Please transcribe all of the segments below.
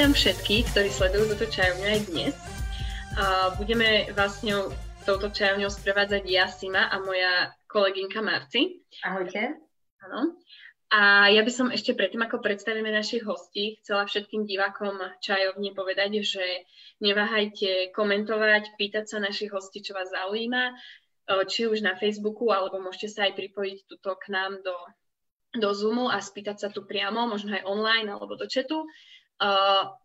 Vítam všetkých, ktorí sledujú túto čajovňu aj dnes. Budeme vás s ňou, touto čajovňou sprevádzať ja, Sima a moja kolegynka Marci. Ahojte. Áno. A ja by som ešte predtým, ako predstavíme našich hostí, chcela všetkým divákom čajovne povedať, že neváhajte komentovať, pýtať sa našich hostí, čo vás zaujíma, či už na Facebooku, alebo môžete sa aj pripojiť tuto k nám do, do Zoomu a spýtať sa tu priamo, možno aj online alebo do chatu.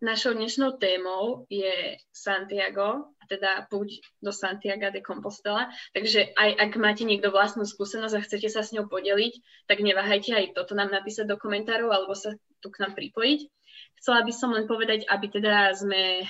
Našou dnešnou témou je Santiago, teda púť do Santiago de Compostela. Takže aj ak máte niekto vlastnú skúsenosť a chcete sa s ňou podeliť, tak neváhajte aj toto nám napísať do komentárov alebo sa tu k nám pripojiť. Chcela by som len povedať, aby teda sme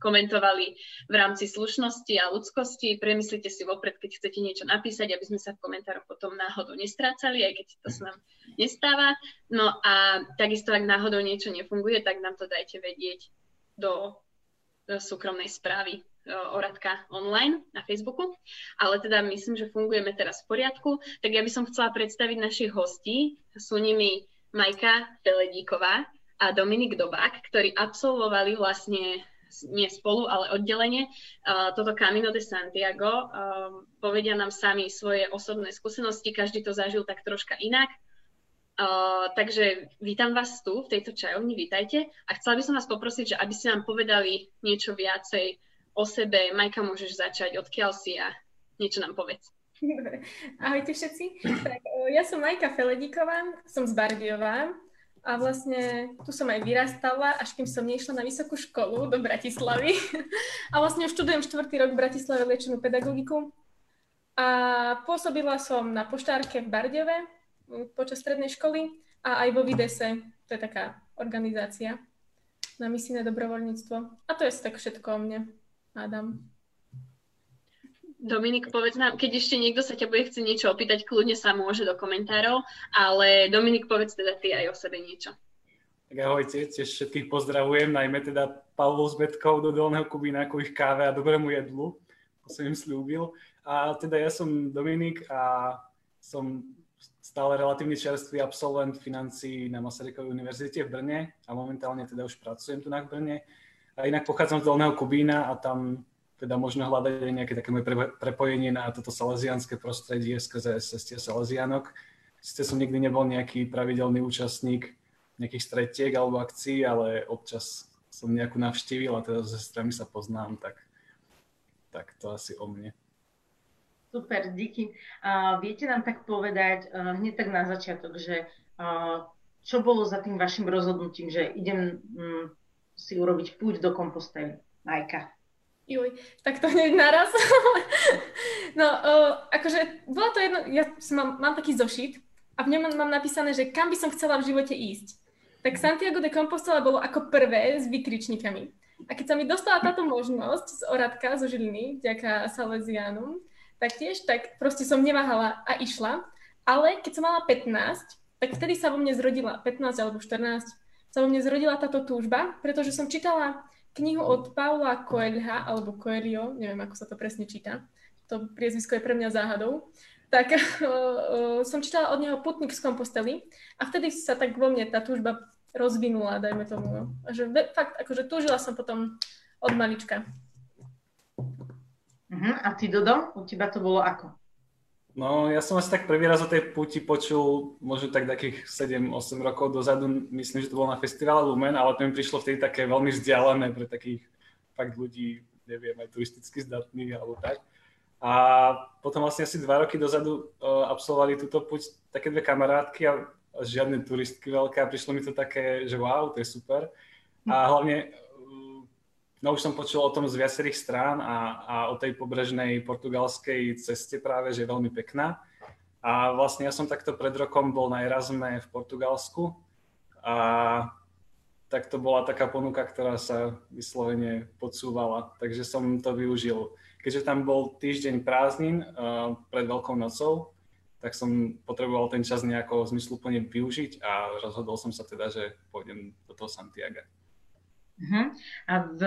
komentovali v rámci slušnosti a ľudskosti. Premyslite si vopred, keď chcete niečo napísať, aby sme sa v komentároch potom náhodou nestrácali, aj keď to sa nám nestáva. No a takisto, ak náhodou niečo nefunguje, tak nám to dajte vedieť do, do súkromnej správy Oradka online na Facebooku, ale teda myslím, že fungujeme teraz v poriadku. Tak ja by som chcela predstaviť našich hostí. Sú nimi Majka Feledíková a Dominik Dobák, ktorí absolvovali vlastne nie spolu, ale oddelenie, uh, toto Camino de Santiago. Uh, povedia nám sami svoje osobné skúsenosti, každý to zažil tak troška inak. Uh, takže vítam vás tu, v tejto čajovni, vítajte. A chcela by som vás poprosiť, že aby ste nám povedali niečo viacej o sebe. Majka, môžeš začať, odkiaľ si a niečo nám povedz. Ahojte všetci. Tak, ja som Majka Feledíková, som z Bardiova, a vlastne tu som aj vyrastala, až kým som nešla na vysokú školu do Bratislavy. A vlastne študujem štvrtý rok v Bratislave liečenú pedagogiku. A pôsobila som na poštárke v Bardiove počas strednej školy a aj vo Videse, to je taká organizácia na misijné dobrovoľníctvo. A to je tak všetko o mne, Adam. Dominik, povedz nám, keď ešte niekto sa ťa bude chcieť niečo opýtať, kľudne sa môže do komentárov, ale Dominik, povedz teda ty aj o sebe niečo. Tak ahojte, tiež všetkých pozdravujem, najmä teda Pavlov s Betkou do Dolného Kubína ku ich káve a dobrému jedlu, to som im slúbil. A teda ja som Dominik a som stále relatívne čerstvý absolvent financií na Masarykovej univerzite v Brne a momentálne teda už pracujem tu na Brne. A inak pochádzam z Dolného Kubína a tam teda možno hľadať aj nejaké také moje prepojenie na toto salesianské prostredie skrze SST Salesianok. Sice som nikdy nebol nejaký pravidelný účastník nejakých stretiek alebo akcií, ale občas som nejakú navštívil a teda so sestrami sa poznám, tak, tak to asi o mne. Super, díky. Uh, viete nám tak povedať hneď tak na začiatok, že čo bolo za tým vašim rozhodnutím, že idem um, si urobiť púť do kompostely? Majka. Juj, tak to hneď naraz. no, o, akože, bola to jedno, ja mám, mám taký zošit a v ňom mám napísané, že kam by som chcela v živote ísť. Tak Santiago de Compostela bolo ako prvé s vykričníkami. A keď sa mi dostala táto možnosť z Oradka, zo Žiliny, vďaka Salesianum, tak tiež, tak proste som neváhala a išla. Ale keď som mala 15, tak vtedy sa vo mne zrodila, 15 alebo 14, sa vo mne zrodila táto túžba, pretože som čítala knihu od Paula Coelha, alebo Coelho, neviem, ako sa to presne číta, to priezvisko je pre mňa záhadou, tak som čítala od neho Putnik z Kompostely a vtedy sa tak vo mne tá túžba rozvinula, dajme tomu. No. Že fakt, akože túžila som potom od malička. Uh-huh. A ty, Dodo, u teba to bolo ako? No, ja som asi tak prvý raz o tej puti počul možno tak takých 7-8 rokov dozadu, myslím, že to bolo na festivale Lumen, ale to mi prišlo vtedy také veľmi vzdialené pre takých fakt ľudí, neviem, aj turisticky zdatných alebo tak. A potom vlastne asi dva roky dozadu uh, absolvovali túto puť také dve kamarátky a, a žiadne turistky veľké a prišlo mi to také, že wow, to je super. A hlavne No už som počul o tom z viacerých strán a, a o tej pobrežnej portugalskej ceste práve, že je veľmi pekná. A vlastne ja som takto pred rokom bol na Erasme v Portugalsku a tak to bola taká ponuka, ktorá sa vyslovene podsúvala, takže som to využil. Keďže tam bol týždeň prázdnin uh, pred Veľkou nocou, tak som potreboval ten čas nejako zmysluplne využiť a rozhodol som sa teda, že pôjdem do toho Santiago. Uh-huh. A v,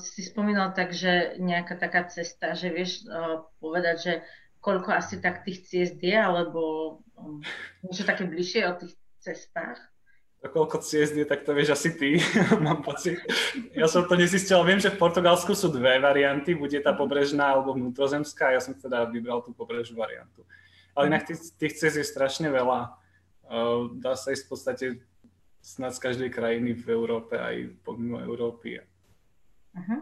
si spomínal tak, že nejaká taká cesta, že vieš uh, povedať, že koľko asi tak tých ciest je, alebo um, niečo také bližšie o tých cestách? koľko ciest je, tak to vieš asi ty, mám pocit. Ja som to nezistil, viem, že v Portugalsku sú dve varianty, bude tá pobrežná alebo vnútrozemská, ja som teda vybral tú pobrežnú variantu. Ale inak tých, tých ciest je strašne veľa. Dá sa ísť v podstate snad z každej krajiny v Európe aj pomimo Európy. Uh-huh.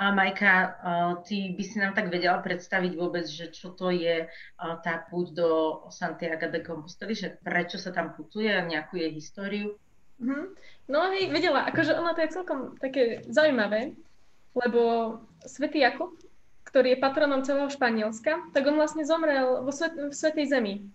A Majka, ty by si nám tak vedela predstaviť vôbec, že čo to je tá púť do Santiago de Compostela, že prečo sa tam putuje, nejakú jej históriu? Mm-hmm. No hej, vedela, akože ono to je celkom také zaujímavé, lebo Svetý Jakub, ktorý je patronom celého Španielska, tak on vlastne zomrel vo svet, v Svetej Zemi.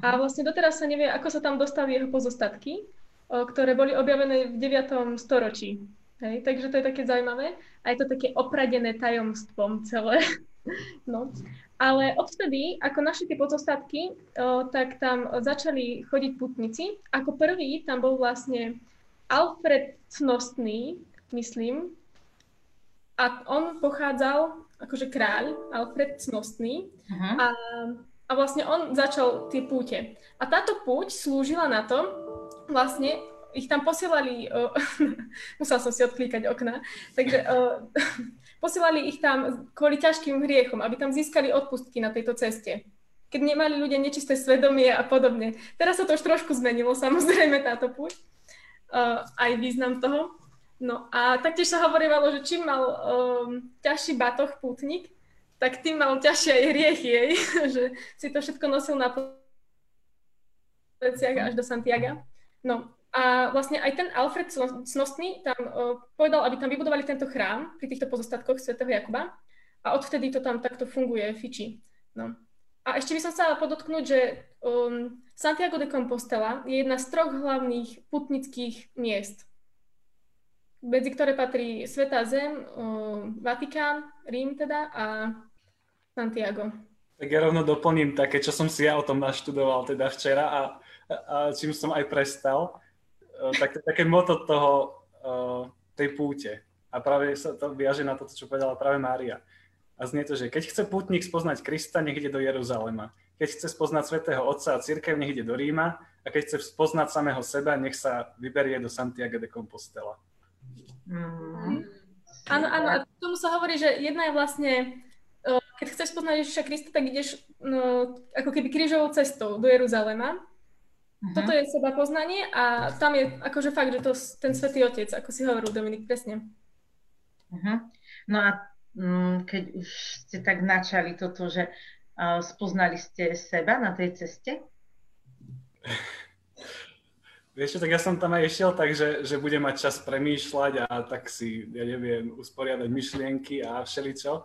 A mhm. vlastne doteraz sa nevie, ako sa tam dostali jeho pozostatky, ktoré boli objavené v 9. storočí. Hej, takže to je také zaujímavé a je to také opradené tajomstvom celé. No. Ale odvtedy, ako našli tie pozostatky, tak tam začali chodiť putníci. Ako prvý tam bol vlastne Alfred Cnostný, myslím, a on pochádzal, akože kráľ, Alfred Cnostný, uh-huh. a, a vlastne on začal tie púte. A táto púť slúžila na to, vlastne ich tam posielali, uh, musela som si odklíkať okna, takže uh, posielali ich tam kvôli ťažkým hriechom, aby tam získali odpustky na tejto ceste. Keď nemali ľudia nečisté svedomie a podobne. Teraz sa to už trošku zmenilo, samozrejme, táto púť. Uh, aj význam toho. No a taktiež sa hovorilo, že čím mal um, ťažší batoh pútnik, tak tým mal ťažšie aj hriechy, jej, že si to všetko nosil na pleciach až do Santiago. No a vlastne aj ten Alfred Cnostný tam uh, povedal, aby tam vybudovali tento chrám pri týchto pozostatkoch svätého Jakuba a odvtedy to tam takto funguje, fičí. No. A ešte by som chcela podotknúť, že um, Santiago de Compostela je jedna z troch hlavných putnických miest, medzi ktoré patrí Svetá Zem, uh, Vatikán, Rím teda a Santiago. Tak ja rovno doplním také, čo som si ja o tom naštudoval teda včera a, a čím som aj prestal Eh, tak, také moto toho, uh, tej púte. A práve sa to viaže na to, čo povedala práve Mária. A znie to, že keď chce pútnik spoznať Krista, nech ide do Jeruzalema. Keď chce spoznať svätého Otca a církev, nech ide do Ríma. A keď chce spoznať samého seba, nech sa vyberie do Santiago de Compostela. Mm. Áno, áno, a tomu sa hovorí, že jedna je vlastne, eh, keď chceš spoznať Ježiša Krista, tak ideš no, ako keby krížovou cestou do Jeruzalema Uh-huh. Toto je seba poznanie a tam je akože fakt, že to ten Svetý Otec, ako si hovoril Dominik, presne. Uh-huh. No a um, keď už ste tak načali toto, že uh, spoznali ste seba na tej ceste? Vieš tak ja som tam aj išiel tak, že, že budem mať čas premýšľať a tak si, ja neviem, usporiadať myšlienky a všeličo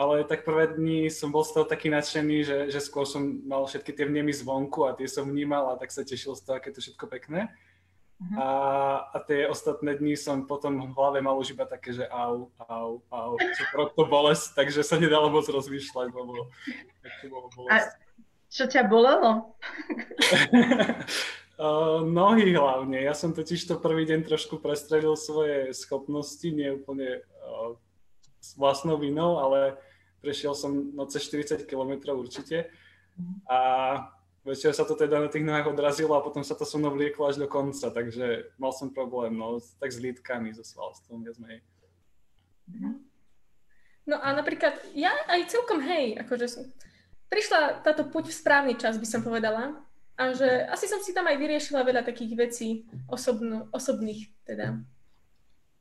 ale tak prvé dni som bol z toho taký nadšený, že, že skôr som mal všetky tie vnemy zvonku a tie som vnímal a tak sa tešil z toho, aké to všetko pekné. Uh-huh. A, a tie ostatné dni som potom v hlave mal už iba také, že au, au, au, čo to bolesť, takže sa nedalo moc rozmýšľať, lebo to bolo bolesť. A čo ťa bolelo? uh, nohy hlavne. Ja som totiž to prvý deň trošku prestrelil svoje schopnosti, nie úplne uh, vlastnou vinou, ale prešiel som no, cez 40 km určite. A večer sa to teda na tých nohách odrazilo a potom sa to so mnou vlieklo až do konca, takže mal som problém, no, tak s lítkami, so svalstvom, viac menej. No a napríklad, ja aj celkom hej, akože som, prišla táto puť v správny čas, by som povedala, a že asi som si tam aj vyriešila veľa takých vecí osobno, osobných, teda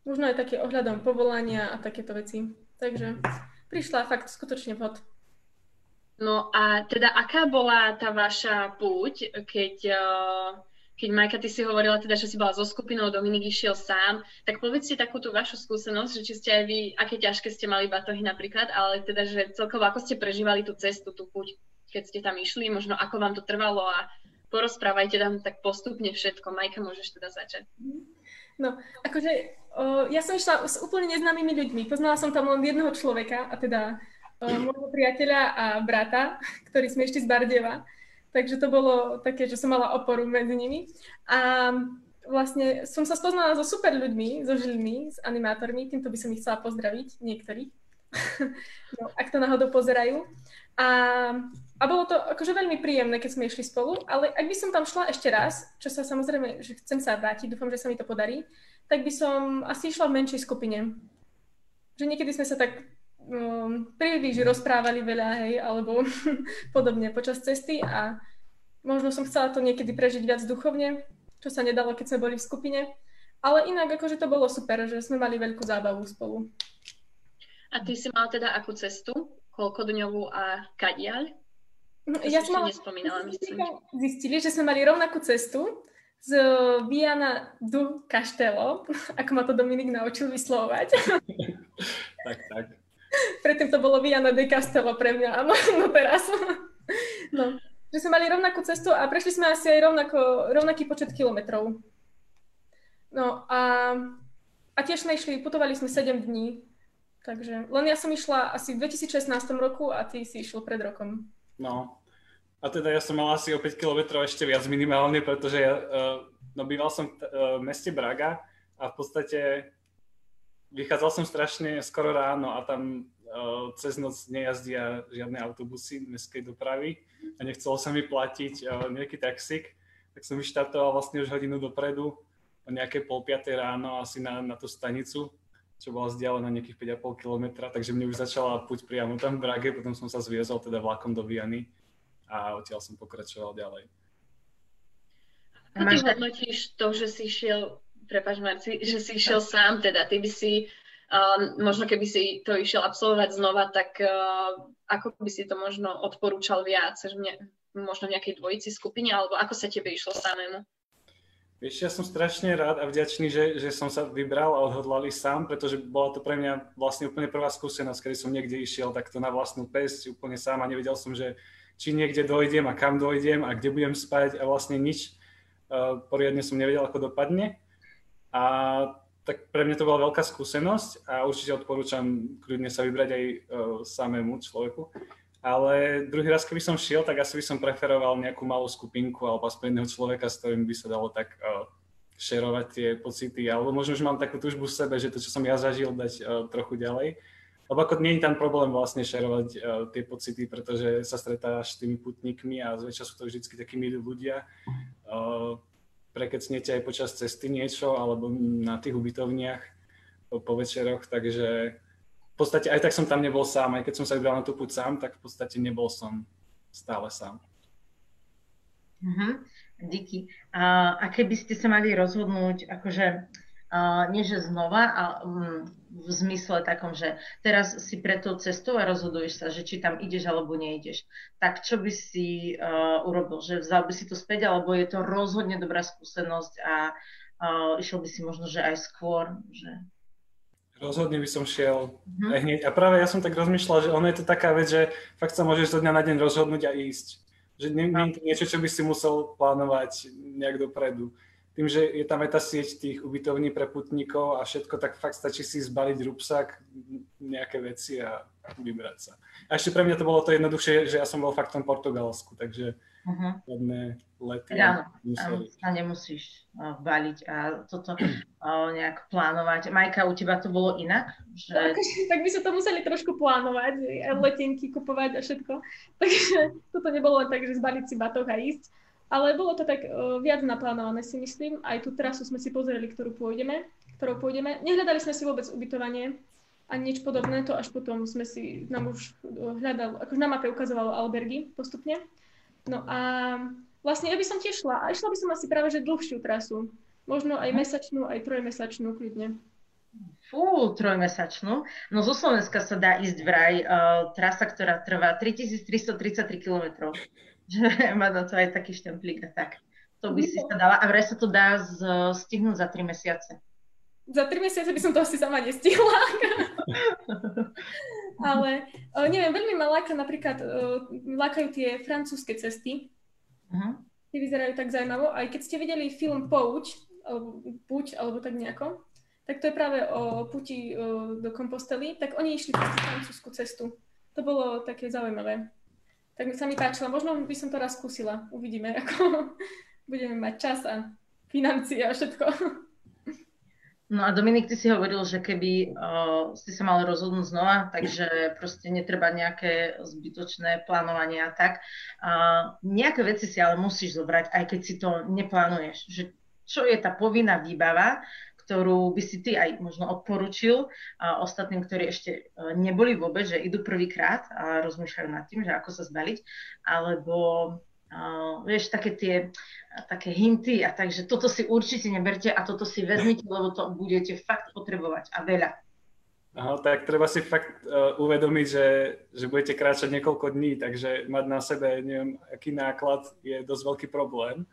možno aj také ohľadom povolania a takéto veci. Takže prišla fakt skutočne vhod. No a teda aká bola tá vaša púť, keď, eh, keď Majka, ty si hovorila teda, že si bola so skupinou, Dominik išiel sám, tak povedzte takú tú vašu skúsenosť, že či ste aj vy, aké ťažké ste mali batohy napríklad, ale teda, že celkovo ako ste prežívali tú cestu, tú púť, keď ste tam išli, možno ako vám to trvalo a porozprávajte tam tak postupne všetko. Majka, môžeš teda začať. No, akože ja som išla s úplne neznámymi ľuďmi. Poznala som tam len jedného človeka, a teda o, môjho priateľa a brata, ktorý sme ešte z Bardeva. Takže to bolo také, že som mala oporu medzi nimi. A vlastne som sa spoznala so super ľuďmi, so Žilmi, s animátormi, týmto by som ich chcela pozdraviť, niektorých, no, ak to náhodou pozerajú. A a bolo to akože veľmi príjemné, keď sme išli spolu, ale ak by som tam šla ešte raz, čo sa samozrejme, že chcem sa vrátiť, dúfam, že sa mi to podarí, tak by som asi išla v menšej skupine. Že niekedy sme sa tak um, príliš rozprávali veľa, hej, alebo podobne počas cesty a možno som chcela to niekedy prežiť viac duchovne, čo sa nedalo, keď sme boli v skupine. Ale inak akože to bolo super, že sme mali veľkú zábavu spolu. A ty si mala teda akú cestu? Koľko dňovú a kadiaľ? No, ja som mala... Zistili, že sme mali rovnakú cestu z Viana do Castello, ako ma to Dominik naučil vyslovať. tak, tak. Predtým to bolo Viana de Castello pre mňa, áno, no teraz. no, že sme mali rovnakú cestu a prešli sme asi aj rovnako, rovnaký počet kilometrov. No a, a tiež sme išli, putovali sme 7 dní, takže len ja som išla asi v 2016 roku a ty si išiel pred rokom. No, a teda ja som mal asi o 5 km ešte viac minimálne, pretože ja, uh, no býval som uh, v meste Braga a v podstate vychádzal som strašne skoro ráno a tam uh, cez noc nejazdia žiadne autobusy mestskej dopravy a nechcelo sa mi platiť nejaký taxík, tak som vyštartoval vlastne už hodinu dopredu o nejaké pol piatej ráno asi na, na tú stanicu, čo bola vzdialená nejakých 5,5 km, takže mne už začala puť priamo tam v Brage, potom som sa zviezol teda vlakom do Viany a odtiaľ som pokračoval ďalej. Ako ty hodnotíš to, že si išiel, prepáč Marci, že si išiel sám, teda ty by si, uh, možno keby si to išiel absolvovať znova, tak uh, ako by si to možno odporúčal viac, že ne, možno v nejakej dvojici skupine, alebo ako sa tebe išlo samému? Vieš, ja som strašne rád a vďačný, že, že som sa vybral a odhodlal ísť sám, pretože bola to pre mňa vlastne úplne prvá skúsenosť, kedy som niekde išiel takto na vlastnú pesť, úplne sám a nevedel som, že či niekde dojdem a kam dojdem a kde budem spať a vlastne nič. Uh, poriadne som nevedel, ako dopadne. A tak pre mňa to bola veľká skúsenosť a určite odporúčam kľudne sa vybrať aj uh, samému človeku. Ale druhý raz, keby som šiel, tak asi by som preferoval nejakú malú skupinku alebo aspoň jedného človeka, s ktorým by sa dalo tak uh, šerovať tie pocity. Alebo možno, že mám takú túžbu v sebe, že to, čo som ja zažil, dať uh, trochu ďalej. Lebo ako nie je tam problém vlastne šerovať uh, tie pocity, pretože sa stretáš s tými putníkmi a zväčša sú to vždy takí milí ľudia. Uh, prekecnete aj počas cesty niečo alebo na tých ubytovniach po, večeroch, takže v podstate aj tak som tam nebol sám, aj keď som sa vybral na tú púť sám, tak v podstate nebol som stále sám. Uh-huh. Díky. A, a keby ste sa mali rozhodnúť, akože Uh, nie že znova, ale um, v zmysle takom, že teraz si pre tou cestou a rozhoduješ sa, že či tam ideš alebo neideš. Tak čo by si uh, urobil? Že vzal by si to späť, alebo je to rozhodne dobrá skúsenosť a uh, išiel by si možno, že aj skôr? Že... Rozhodne by som šiel uh-huh. aj hneď. A práve ja som tak rozmýšľal, že ono je to taká vec, že fakt sa môžeš zo dňa na deň rozhodnúť a ísť. Že nie, nie je to niečo, čo by si musel plánovať nejak dopredu tým, že je tam aj tá sieť tých ubytovní pre putníkov a všetko, tak fakt stačí si zbaliť rúbsak, nejaké veci a vybrať sa. A ešte pre mňa to bolo to jednoduchšie, že ja som bol fakt v tom Portugalsku, takže uh-huh. lety. Áno, sa nemusíš uh, baliť a toto uh, nejak plánovať. Majka, u teba to bolo inak? Že... Tak, tak by sa to museli trošku plánovať, letenky kupovať a všetko. Takže toto nebolo len tak, že zbaliť si batoh a ísť. Ale bolo to tak uh, viac naplánované, si myslím. Aj tú trasu sme si pozreli, ktorú pôjdeme, ktorou pôjdeme. Nehľadali sme si vôbec ubytovanie ani nič podobné, to až potom sme si, nám už hľadal, akože na mape ukazovalo albergy postupne. No a vlastne ja by som tiež šla, a išla by som asi práve že dlhšiu trasu. Možno aj mesačnú, aj trojmesačnú kľudne. Fú, trojmesačnú. No zo Slovenska sa dá ísť vraj uh, trasa, ktorá trvá 3333 km že má na to aj taký štemplík a tak. To by si sa dala. A vraj sa to dá z, stihnúť za 3 mesiace. Za 3 mesiace by som to asi sama nestihla. Ale o, neviem, veľmi ma láka napríklad, o, lákajú tie francúzske cesty. Uh-huh. Tie vyzerajú tak zaujímavo. Aj keď ste videli film Pouč, alebo Puť, alebo tak nejako, tak to je práve o puti o, do Kompostely, tak oni išli cez francúzsku cestu. To bolo také zaujímavé tak sa mi páčilo. Možno by som to raz skúsila. Uvidíme, ako budeme mať čas a financie a všetko. No a Dominik, ty si hovoril, že keby uh, si sa mal rozhodnúť znova, takže proste netreba nejaké zbytočné plánovanie a tak. Uh, nejaké veci si ale musíš zobrať, aj keď si to neplánuješ. Že čo je tá povinná výbava, ktorú by si ty aj možno odporučil uh, ostatným, ktorí ešte uh, neboli vôbec, že idú prvýkrát a rozmýšľajú nad tým, že ako sa zbaliť, alebo uh, vieš, také tie také hinty a takže toto si určite neberte a toto si vezmite, lebo to budete fakt potrebovať a veľa. Aha, tak treba si fakt uh, uvedomiť, že, že budete kráčať niekoľko dní, takže mať na sebe neviem, aký náklad je dosť veľký problém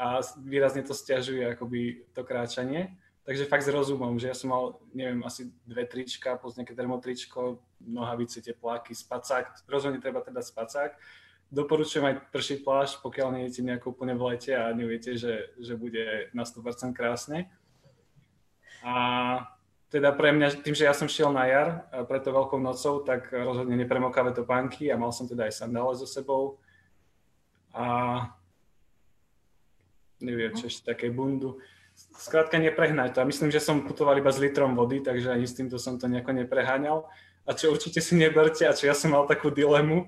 a výrazne to stiažuje akoby to kráčanie. Takže fakt s rozumom, že ja som mal, neviem, asi dve trička, plus nejaké termotričko, nohavice, tepláky, spacák, rozhodne treba teda spacák doporučujem aj pršiť plášť, pokiaľ nejdete nejako úplne v lete a neviete, že, že bude na 100% krásne. A teda pre mňa, tým, že ja som šiel na jar preto veľkou nocou, tak rozhodne nepremokavé topánky a mal som teda aj sandále so sebou. A neviem, čo ešte také bundu. Skrátka neprehnať to. A myslím, že som putoval iba s litrom vody, takže ani s týmto som to nejako nepreháňal. A čo určite si neberte, a čo ja som mal takú dilemu,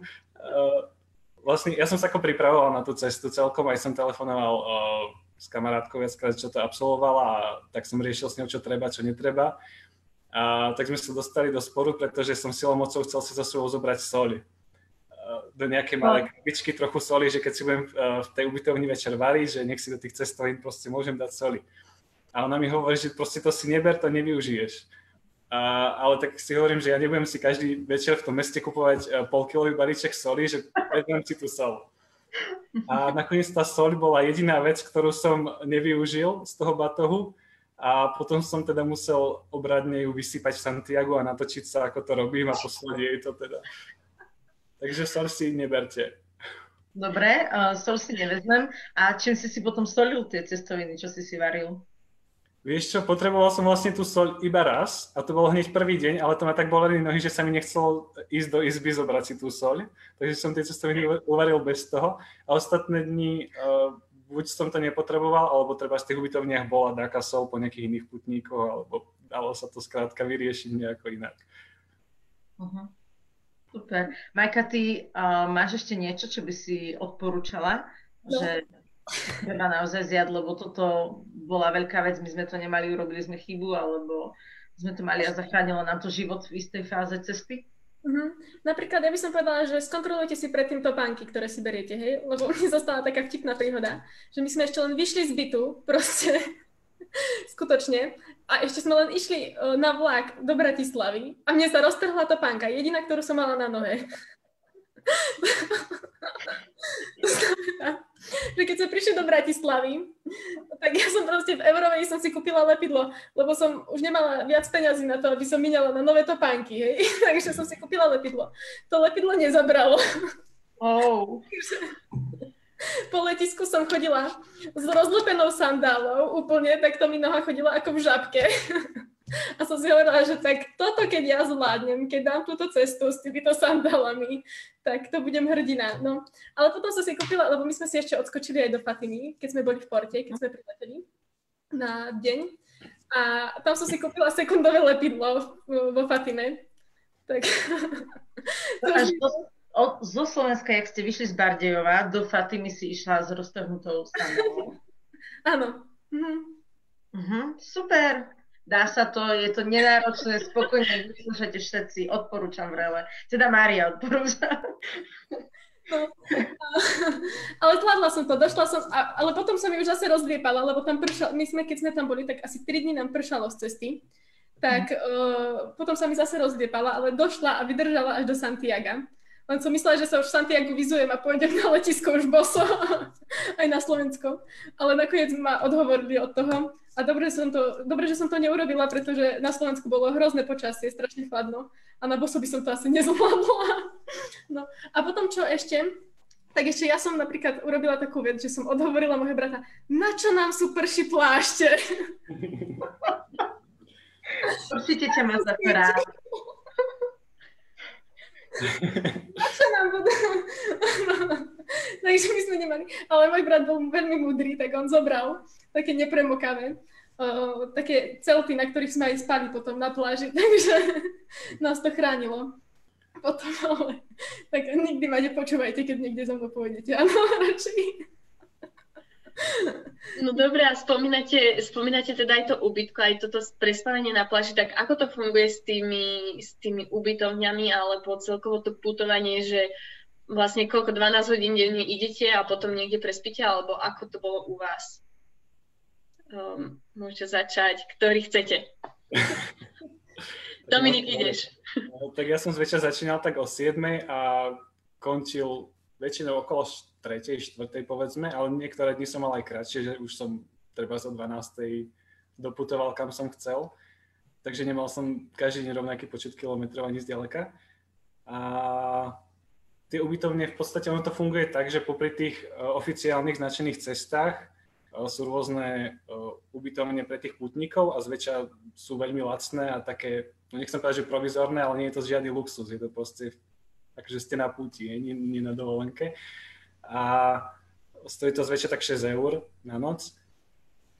vlastne ja som sa ako pripravoval na tú cestu celkom, aj som telefonoval uh, s kamarátkou viackrát, čo to absolvovala a tak som riešil s ňou, čo treba, čo netreba. A tak sme sa dostali do sporu, pretože som silou mocou chcel si za sebou zobrať soli. Uh, do nejakej malej krabičky trochu soli, že keď si budem uh, v tej ubytovni večer variť, že nech si do tých cestovín proste môžem dať soli. A ona mi hovorí, že proste to si neber, to nevyužiješ. A, ale tak si hovorím, že ja nebudem si každý večer v tom meste kupovať e, polkilový balíček soli, že vezmem si tú sol. A nakoniec tá sol bola jediná vec, ktorú som nevyužil z toho batohu a potom som teda musel obradne ju vysypať v Santiago a natočiť sa, ako to robím a poslať jej to teda. Takže sol si neberte. Dobre, uh, sol si nevezmem. A čím si si potom solil tie cestoviny, čo si si varil? Vieš čo, potreboval som vlastne tú soľ iba raz a to bolo hneď prvý deň, ale to ma tak boleli nohy, že sa mi nechcelo ísť do izby zobrať si tú soľ, takže som tie cestoviny uvaril bez toho a ostatné dni uh, buď som to nepotreboval, alebo treba z tých ubytovniach bola dáka sol po nejakých iných putníkoch, alebo dalo sa to skrátka vyriešiť nejako inak. Uh-huh. Super. Majka, ty uh, máš ešte niečo, čo by si odporúčala? No. Že treba naozaj zjať, lebo toto bola veľká vec, my sme to nemali, urobili sme chybu, alebo sme to mali a zachránilo nám to život v istej fáze cesty. Uh-huh. Napríklad ja by som povedala, že skontrolujte si predtým topánky, ktoré si beriete, hej? Lebo mi zostala taká vtipná príhoda, že my sme ešte len vyšli z bytu, proste, skutočne, a ešte sme len išli uh, na vlak do Bratislavy a mne sa roztrhla topánka, jediná, ktorú som mala na nohe. že keď sme prišli do Bratislavy, tak ja som proste v Eurovej som si kúpila lepidlo, lebo som už nemala viac peňazí na to, aby som minala na nové topánky, hej. Takže som si kúpila lepidlo. To lepidlo nezabralo. Oh. Po letisku som chodila s rozlepenou sandálou úplne, tak to mi noha chodila ako v žabke. A som si hovorila, že tak toto, keď ja zvládnem, keď dám túto cestu s týmito sandálami, tak to budem hrdina. No, ale potom som si kúpila, lebo my sme si ešte odskočili aj do Fatimy, keď sme boli v Porte, keď sme prileteli na deň. A tam som si kúpila sekundové lepidlo vo Fatime. Tak... to do, od, zo Slovenska, jak ste vyšli z Bardejova, do Fatimy si išla s roztrhnutou sandálou. Áno. Mhm. Uh-huh, super. Dá sa to, je to nenáročné, spokojne vyslúšate všetci, odporúčam vrele. Teda Mária odporúča. No, ale zvládla som to, došla som, ale potom som ju už zase rozliepala, lebo tam pršalo, my sme, keď sme tam boli, tak asi 3 dní nám pršalo z cesty, tak uh, potom sa mi zase rozliepala, ale došla a vydržala až do Santiaga. Len som myslela, že sa už v Santiago vyzujem a pôjdem na letisko už boso, aj na Slovensko. Ale nakoniec ma odhovorili od toho. A dobre, že som to, dobre, že som to neurobila, pretože na Slovensku bolo hrozné počasie, strašne chladno. A na boso by som to asi nezvládla. No. A potom čo ešte? Tak ešte ja som napríklad urobila takú vec, že som odhovorila môjho brata, na čo nám sú prší plášte? Určite ťa má za čo nám budú? Takže my sme nemali. Ale môj brat bol veľmi múdry, tak on zobral také nepremokavé. uh, také celty, na ktorých sme aj spali potom na pláži, takže nás to chránilo. Potom, ale tak nikdy ma nepočúvajte, keď niekde so mnou pôjdete. Áno, radšej. No dobré, a spomínate, spomínate teda aj to ubytko, aj toto prespávanie na pláži, tak ako to funguje s tými, s tými ubytovňami alebo celkovo to putovanie, že vlastne koľko 12 hodín denne idete a potom niekde prespíte, alebo ako to bolo u vás? Um, môžete začať, ktorý chcete. Dominik, ideš. No, tak ja som zväčša začínal tak o 7 a končil väčšinou okolo 3. 4. povedzme, ale niektoré dni som mal aj kratšie, že už som treba o 12. doputoval kam som chcel, takže nemal som každý deň rovnaký počet kilometrov ani zďaleka. A tie ubytovne v podstate ono to funguje tak, že popri tých uh, oficiálnych značených cestách uh, sú rôzne uh, ubytovne pre tých putníkov a zväčša sú veľmi lacné a také, no nechcem povedať, že provizorné, ale nie je to žiadny luxus, je to proste takže ste na púti, nie, nie na dovolenke. A stojí to zväčša tak 6 eur na noc.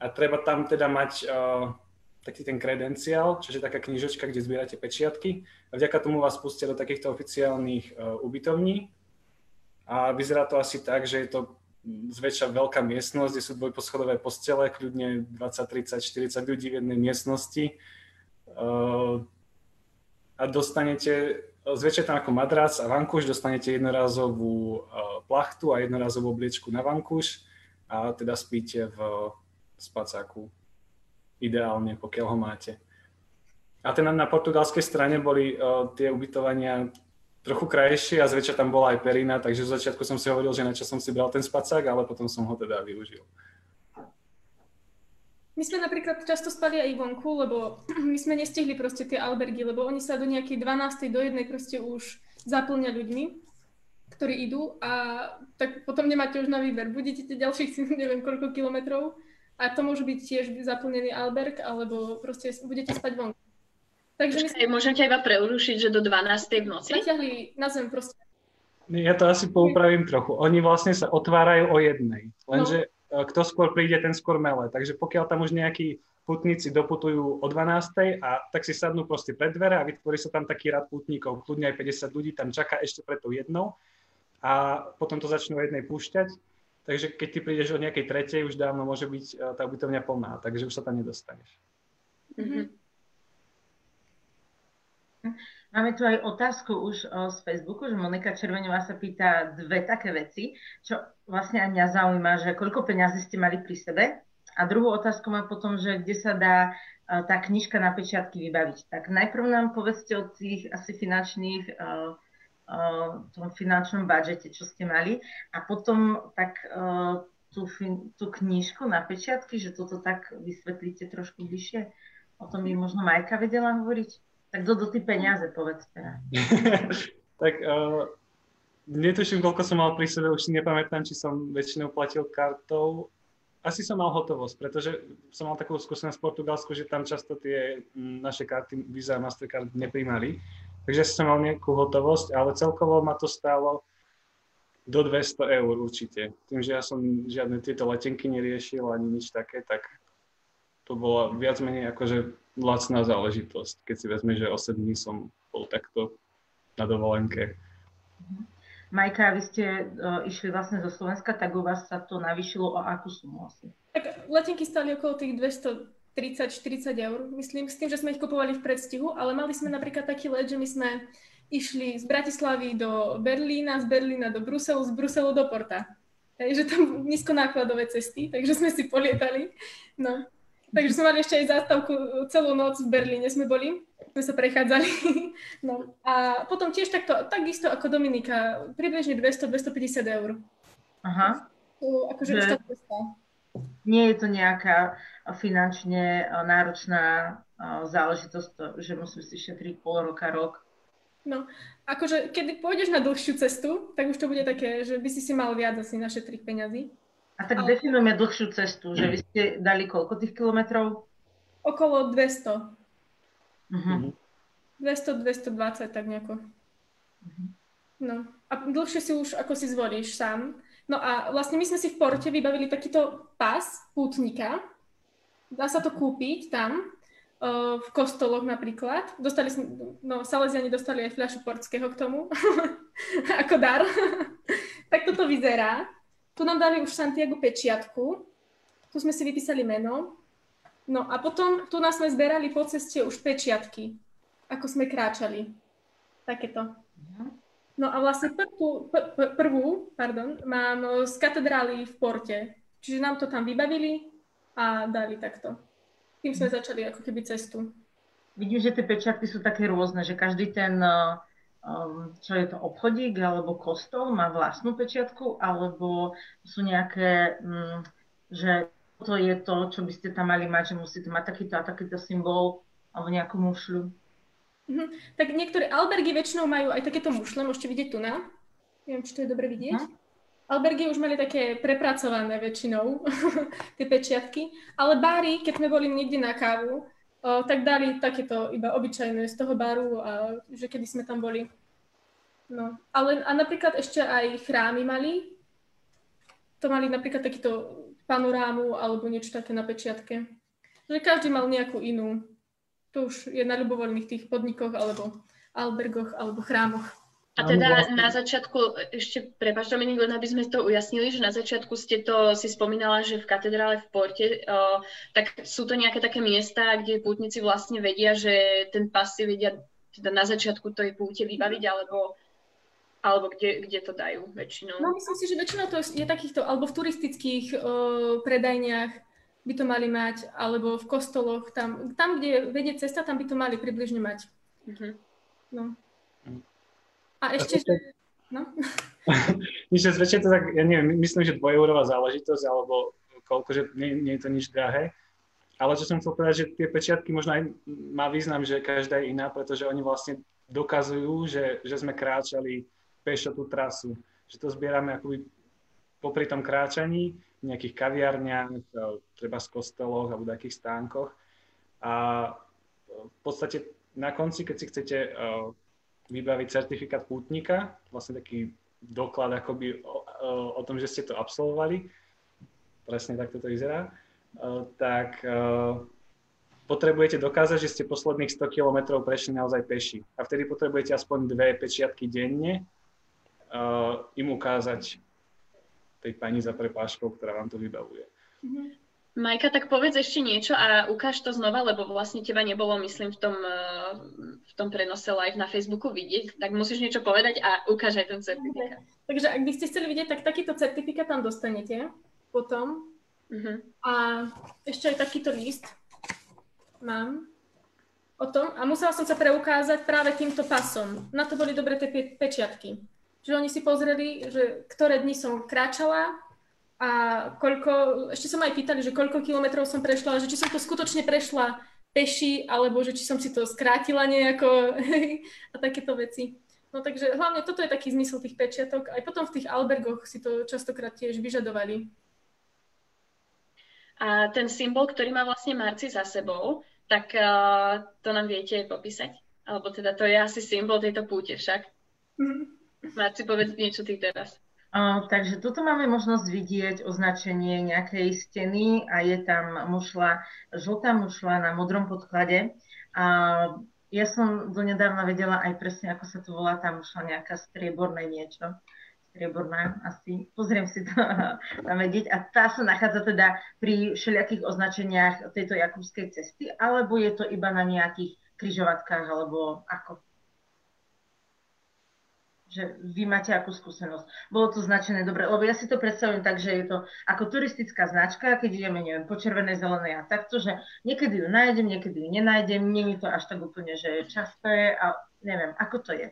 A treba tam teda mať uh, taký ten kredenciál, čiže taká knižočka, kde zbierate pečiatky. A vďaka tomu vás pustia do takýchto oficiálnych uh, ubytovní. A vyzerá to asi tak, že je to zväčša veľká miestnosť, kde sú dvojposchodové postele, kľudne 20, 30, 40 ľudí v jednej miestnosti. Uh, a dostanete zväčšia tam ako madrac a vankúš, dostanete jednorázovú uh, plachtu a jednorázovú obliečku na vankúš a teda spíte v spacáku. Ideálne, pokiaľ ho máte. A teda na portugalskej strane boli uh, tie ubytovania trochu krajšie a zväčša tam bola aj perina, takže v začiatku som si hovoril, že na čo som si bral ten spacák, ale potom som ho teda využil. My sme napríklad často spali aj vonku, lebo my sme nestihli proste tie albergy, lebo oni sa do nejakej 12. do jednej proste už zaplňa ľuďmi, ktorí idú a tak potom nemáte už na výber. Budete ďalších neviem koľko kilometrov a to môže byť tiež zaplnený alberg, alebo proste budete spať vonku. Takže my... môžem ťa iba preurušiť, že do 12. v noci? Natiahli na zem proste. Ja to asi poupravím trochu. Oni vlastne sa otvárajú o jednej, lenže no kto skôr príde, ten skôr mele. Takže pokiaľ tam už nejakí putníci doputujú o 12. a tak si sadnú proste pred dvere a vytvorí sa tam taký rad putníkov, kľudne aj 50 ľudí tam čaká ešte pred tou jednou a potom to začnú jednej púšťať. Takže keď ty prídeš o nejakej tretej, už dávno môže byť e, tá ubytovňa plná, takže už sa tam nedostaneš. Mm-hmm. Máme tu aj otázku už z Facebooku, že Monika Červeňová sa pýta dve také veci, čo vlastne aj mňa zaujíma, že koľko peňazí ste mali pri sebe. A druhú otázku má potom, že kde sa dá tá knižka na pečiatky vybaviť. Tak najprv nám povedzte o tých asi finančných, uh, uh, tom finančnom budžete, čo ste mali. A potom tak tú, tú knižku na pečiatky, že toto tak vysvetlíte trošku bližšie. O tom by možno Majka vedela hovoriť. Tak do ty peniaze, povedz tak uh, netuším, koľko som mal pri sebe, už si nepamätám, či som väčšinou platil kartou. Asi som mal hotovosť, pretože som mal takú skúsenosť v Portugalsku, že tam často tie naše karty Visa a Mastercard neprimali. Takže som mal nejakú hotovosť, ale celkovo ma to stálo do 200 eur určite. Tým, že ja som žiadne tieto letenky neriešil ani nič také, tak to bola viac menej akože lacná záležitosť, keď si vezme, že 8 dní som bol takto na dovolenke. Majka, vy ste uh, išli vlastne zo Slovenska, tak u vás sa to navýšilo o akú sumu asi? Tak letenky stali okolo tých 230-40 eur, myslím, s tým, že sme ich kupovali v predstihu, ale mali sme napríklad taký let, že my sme išli z Bratislavy do Berlína, z Berlína do Bruselu, z Bruselu do Porta. Takže tam nízkonákladové cesty, takže sme si polietali. No. Takže sme mali ešte aj zástavku celú noc v Berlíne sme boli, sme sa prechádzali. No a potom tiež takto, takisto ako Dominika, približne 200-250 eur. Aha. To, akože že... Nie je to nejaká finančne náročná záležitosť, že musíš si šetriť pol roka, rok. No, akože keď pôjdeš na dlhšiu cestu, tak už to bude také, že by si si mal viac asi našetriť peňazí. A tak Ale... definujeme dlhšiu cestu, že vy ste dali koľko tých kilometrov? Okolo 200. Uh-huh. 200, 220, tak nejako. Uh-huh. No. A dlhšie si už ako si zvolíš sám. No a vlastne my sme si v porte vybavili takýto pás pútnika. dá sa to kúpiť tam, v kostoloch napríklad. Dostali sme, no Salesiani dostali aj fľašu portského k tomu, ako dar. tak toto vyzerá. Tu nám dali už Santiago pečiatku, tu sme si vypísali meno. No a potom tu nás sme zberali po ceste už pečiatky, ako sme kráčali. Takéto. No a vlastne prvú, prvú pardon, mám z katedrály v Porte. Čiže nám to tam vybavili a dali takto. Tým sme začali ako keby cestu. Vidím, že tie pečiatky sú také rôzne, že každý ten, um, čo je to, obchodík alebo kostol má vlastnú pečiatku, alebo sú nejaké, um, že to je to, čo by ste tam mali mať, že musíte mať takýto a takýto symbol alebo nejakú mušľu. Mhm. Tak niektoré albergy väčšinou majú aj takéto mušle, môžete vidieť tu na. Neviem, či to je dobre vidieť. Uh-huh. Albergy už mali také prepracované väčšinou, tie pečiatky, ale bári, keď sme boli niekde na kávu, o, tak dali takéto iba obyčajné z toho baru, a, že kedy sme tam boli. No. Ale, a napríklad ešte aj chrámy mali, to mali napríklad takýto panorámu alebo niečo také na pečiatke. Že každý mal nejakú inú. To už je na ľubovoľných tých podnikoch alebo albergoch alebo chrámoch. A teda vlastne... na začiatku, ešte prepáč Dominik, len aby sme to ujasnili, že na začiatku ste to si spomínala, že v katedrále v Porte, o, tak sú to nejaké také miesta, kde pútnici vlastne vedia, že ten pas si vedia teda na začiatku tej púte vybaviť, alebo, alebo kde, kde to dajú väčšinou? No myslím si, že väčšinou to je takýchto, alebo v turistických o, predajniach by to mali mať, alebo v kostoloch, tam, tam, kde vedie cesta, tam by to mali približne mať. Uh-huh. No. A ešte, že... No. Nič zväčšie to tak, ja neviem, myslím, že dvojeurová záležitosť, alebo koľko, že nie, nie je to nič drahé. Ale čo som chcel povedať, že tie pečiatky možno aj má význam, že každá je iná, pretože oni vlastne dokazujú, že, že sme kráčali pešo tú trasu. Že to zbierame akoby popri tom kráčaní v nejakých kaviarniach, treba z kostoloch alebo takých stánkoch. A v podstate na konci, keď si chcete vybaviť certifikát pútnika, vlastne taký doklad akoby o, o, o tom, že ste to absolvovali, presne tak toto vyzerá, uh, tak uh, potrebujete dokázať, že ste posledných 100 km prešli naozaj peši. A vtedy potrebujete aspoň dve pečiatky denne uh, im ukázať tej pani za prepáškou, ktorá vám to vybavuje. Mm-hmm. Majka, tak povedz ešte niečo a ukáž to znova, lebo vlastne teba nebolo, myslím, v tom, eh, v tom prenose live na Facebooku vidieť, tak musíš niečo povedať a ukáž aj ten certifikát. Okay. Takže ak by ste chceli vidieť, tak takýto certifikát tam dostanete potom. Uh-huh. A ešte aj takýto list mám o tom a musela som sa preukázať práve týmto pasom. Na to boli dobre tie pe- pečiatky. Že oni si pozreli, že ktoré dni som kráčala, a koľko, ešte som aj pýtali, že koľko kilometrov som prešla, že či som to skutočne prešla peši, alebo že či som si to skrátila nejako a takéto veci. No takže hlavne toto je taký zmysel tých pečiatok. Aj potom v tých albergoch si to častokrát tiež vyžadovali. A ten symbol, ktorý má vlastne Marci za sebou, tak uh, to nám viete popísať? Alebo teda to je asi symbol tejto púte však. Mm-hmm. Marci, povedz niečo ty teraz. Takže tuto máme možnosť vidieť označenie nejakej steny a je tam mušla, žltá mušla na modrom podklade. Uh, ja som donedávna vedela aj presne, ako sa to volá tá mušla, nejaká strieborné niečo. Strieborná asi. Pozriem si to tam vedieť. A tá sa nachádza teda pri všelijakých označeniach tejto jakubskej cesty, alebo je to iba na nejakých kryžovatkách, alebo ako? Že vy máte akú skúsenosť. Bolo to značené dobre, lebo ja si to predstavujem tak, že je to ako turistická značka, keď ideme, neviem, po červenej, zelenej a takto, že niekedy ju nájdem, niekedy ju nenájdem, není to až tak úplne, že je časté a neviem, ako to je.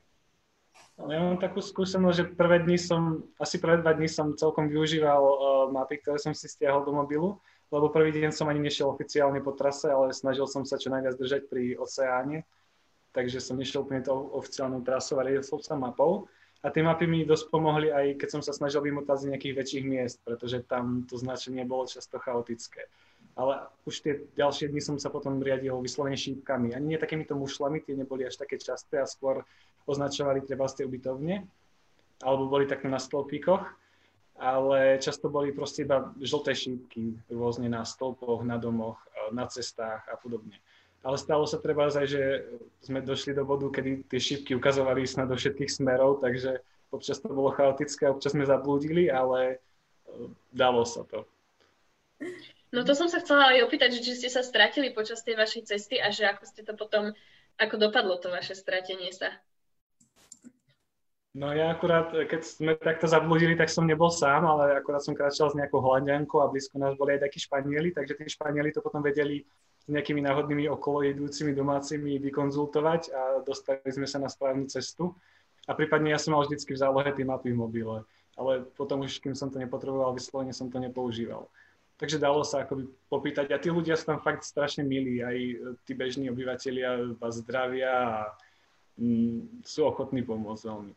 No, ja mám takú skúsenosť, že prvé dni som, asi prvé dva dní som celkom využíval uh, mapy, ktoré som si stiahol do mobilu, lebo prvý deň som ani nešiel oficiálne po trase, ale snažil som sa čo najviac držať pri oceáne takže som išiel úplne tou oficiálnou trasou a riedil som sa mapou. A tie mapy mi dosť pomohli aj keď som sa snažil vymotať z nejakých väčších miest, pretože tam to značenie bolo často chaotické. Ale už tie ďalšie dni som sa potom riadil vyslovene šípkami. Ani nie takýmito mušlami, tie neboli až také časté a skôr označovali treba z tej ubytovne, alebo boli takto na stolpíkoch, ale často boli proste iba žlté šípky rôzne na stolpoch, na domoch, na cestách a podobne. Ale stalo sa treba aj, že sme došli do bodu, kedy tie šipky ukazovali snad do všetkých smerov, takže občas to bolo chaotické, občas sme zablúdili, ale dalo sa to. No to som sa chcela aj opýtať, že či ste sa stratili počas tej vašej cesty a že ako ste to potom, ako dopadlo to vaše stratenie sa? No ja akurát, keď sme takto zablúdili, tak som nebol sám, ale akurát som kráčal s nejakou hľadiankou a blízko nás boli aj takí Španieli, takže tí Španieli to potom vedeli s nejakými náhodnými okolo jedúcimi domácimi vykonzultovať a dostali sme sa na správnu cestu. A prípadne ja som mal vždycky v zálohe tie mapy v mobile, ale potom už, kým som to nepotreboval, vyslovene som to nepoužíval. Takže dalo sa akoby popýtať a tí ľudia sú tam fakt strašne milí, aj tí bežní obyvateľia vás zdravia a mm, sú ochotní pomôcť veľmi.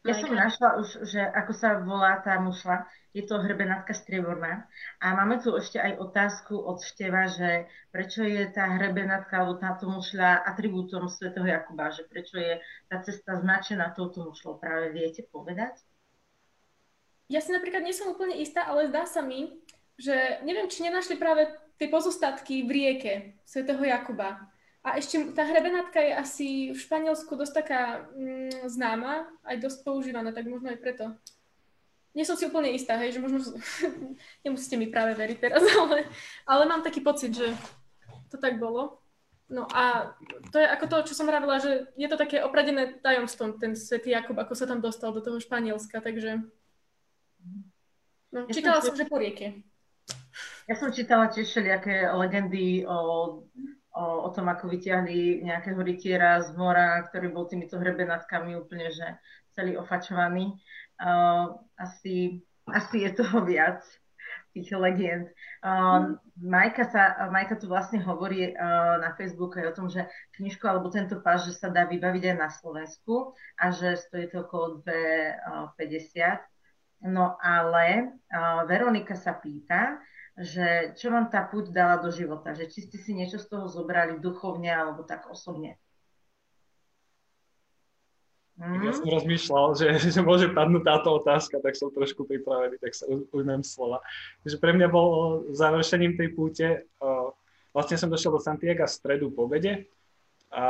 Ja som našla už, že ako sa volá tá mušla, je to hrebenátka strieborná. A máme tu ešte aj otázku od Števa, že prečo je tá hrebenátka alebo táto mušľa atribútom svätého Jakuba, že prečo je tá cesta značená touto mušľou, práve viete povedať? Ja si napríklad nie som úplne istá, ale zdá sa mi, že neviem, či nenašli práve tie pozostatky v rieke svätého Jakuba. A ešte tá hrebenátka je asi v Španielsku dosť taká mm, známa, aj dosť používaná, tak možno aj preto. Nie som si úplne istá, hej, že možno nemusíte mi práve veriť teraz, ale, ale mám taký pocit, že to tak bolo. No a to je ako to, čo som vravila, že je to také opradené tajomstvom, ten svätý Jakub, ako sa tam dostal do toho Španielska, takže no, čítala som, že po rieke. Ja som čítala tiež všelijaké legendy o o, o tom, ako vyťahli nejakého rytiera z mora, ktorý bol týmito hrebenátkami úplne, že celý ofačovaný. Uh, asi, asi je toho viac tých legend. Uh, Majka, sa, Majka tu vlastne hovorí uh, na Facebooku aj o tom, že knižku alebo tento pás, že sa dá vybaviť aj na Slovensku a že stojí to okolo 2,50. No ale uh, Veronika sa pýta, že čo vám tá púť dala do života, že či ste si niečo z toho zobrali duchovne alebo tak osobne. Mm. Ja som rozmýšľal, že, že môže padnúť táto otázka, tak som trošku pripravený, tak sa ujmem slova. Takže pre mňa bol završením tej púte, vlastne som došiel do Santiago v stredu po obede, a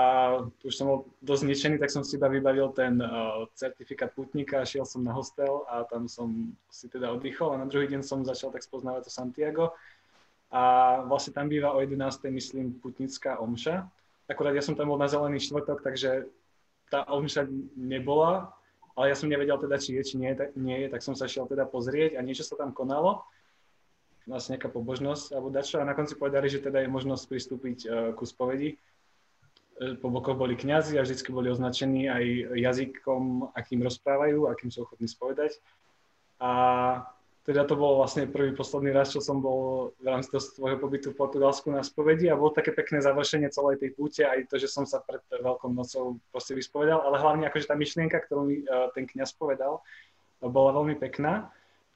už som bol dosť zničený, tak som si iba vybavil ten uh, certifikát putníka, šiel som na hostel a tam som si teda oddychol a na druhý deň som začal tak spoznávať to Santiago a vlastne tam býva o 11. myslím putnická omša. Akurát ja som tam bol na zelený štvrtok, takže tá omša nebola, ale ja som nevedel teda, či je, či nie, tak, nie je, tak som sa šiel teda pozrieť a niečo sa tam konalo vlastne nejaká pobožnosť alebo dačo a na konci povedali, že teda je možnosť pristúpiť uh, ku spovedi po bokoch boli kňazi a vždy boli označení aj jazykom, akým rozprávajú, akým sú ochotní spovedať. A teda to bol vlastne prvý, posledný raz, čo som bol v rámci toho pobytu v Portugalsku na spovedi a bolo také pekné završenie celej tej púte, aj to, že som sa pred Veľkou nocou proste vyspovedal, ale hlavne akože tá myšlienka, ktorú mi uh, ten kňaz povedal, bola veľmi pekná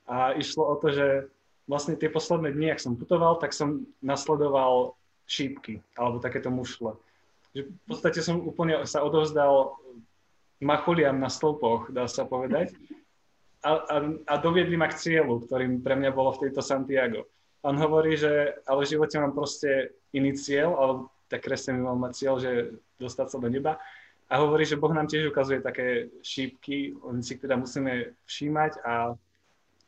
a išlo o to, že vlastne tie posledné dni, ak som putoval, tak som nasledoval šípky alebo takéto mušle v podstate som úplne sa odovzdal macholiam na stĺpoch, dá sa povedať. A, a, a doviedli ma k cieľu, ktorým pre mňa bolo v tejto Santiago. On hovorí, že ale v živote mám proste iný cieľ, alebo tak kresťan mal mať cieľ, že dostať sa do neba. A hovorí, že Boh nám tiež ukazuje také šípky, oni si teda musíme všímať a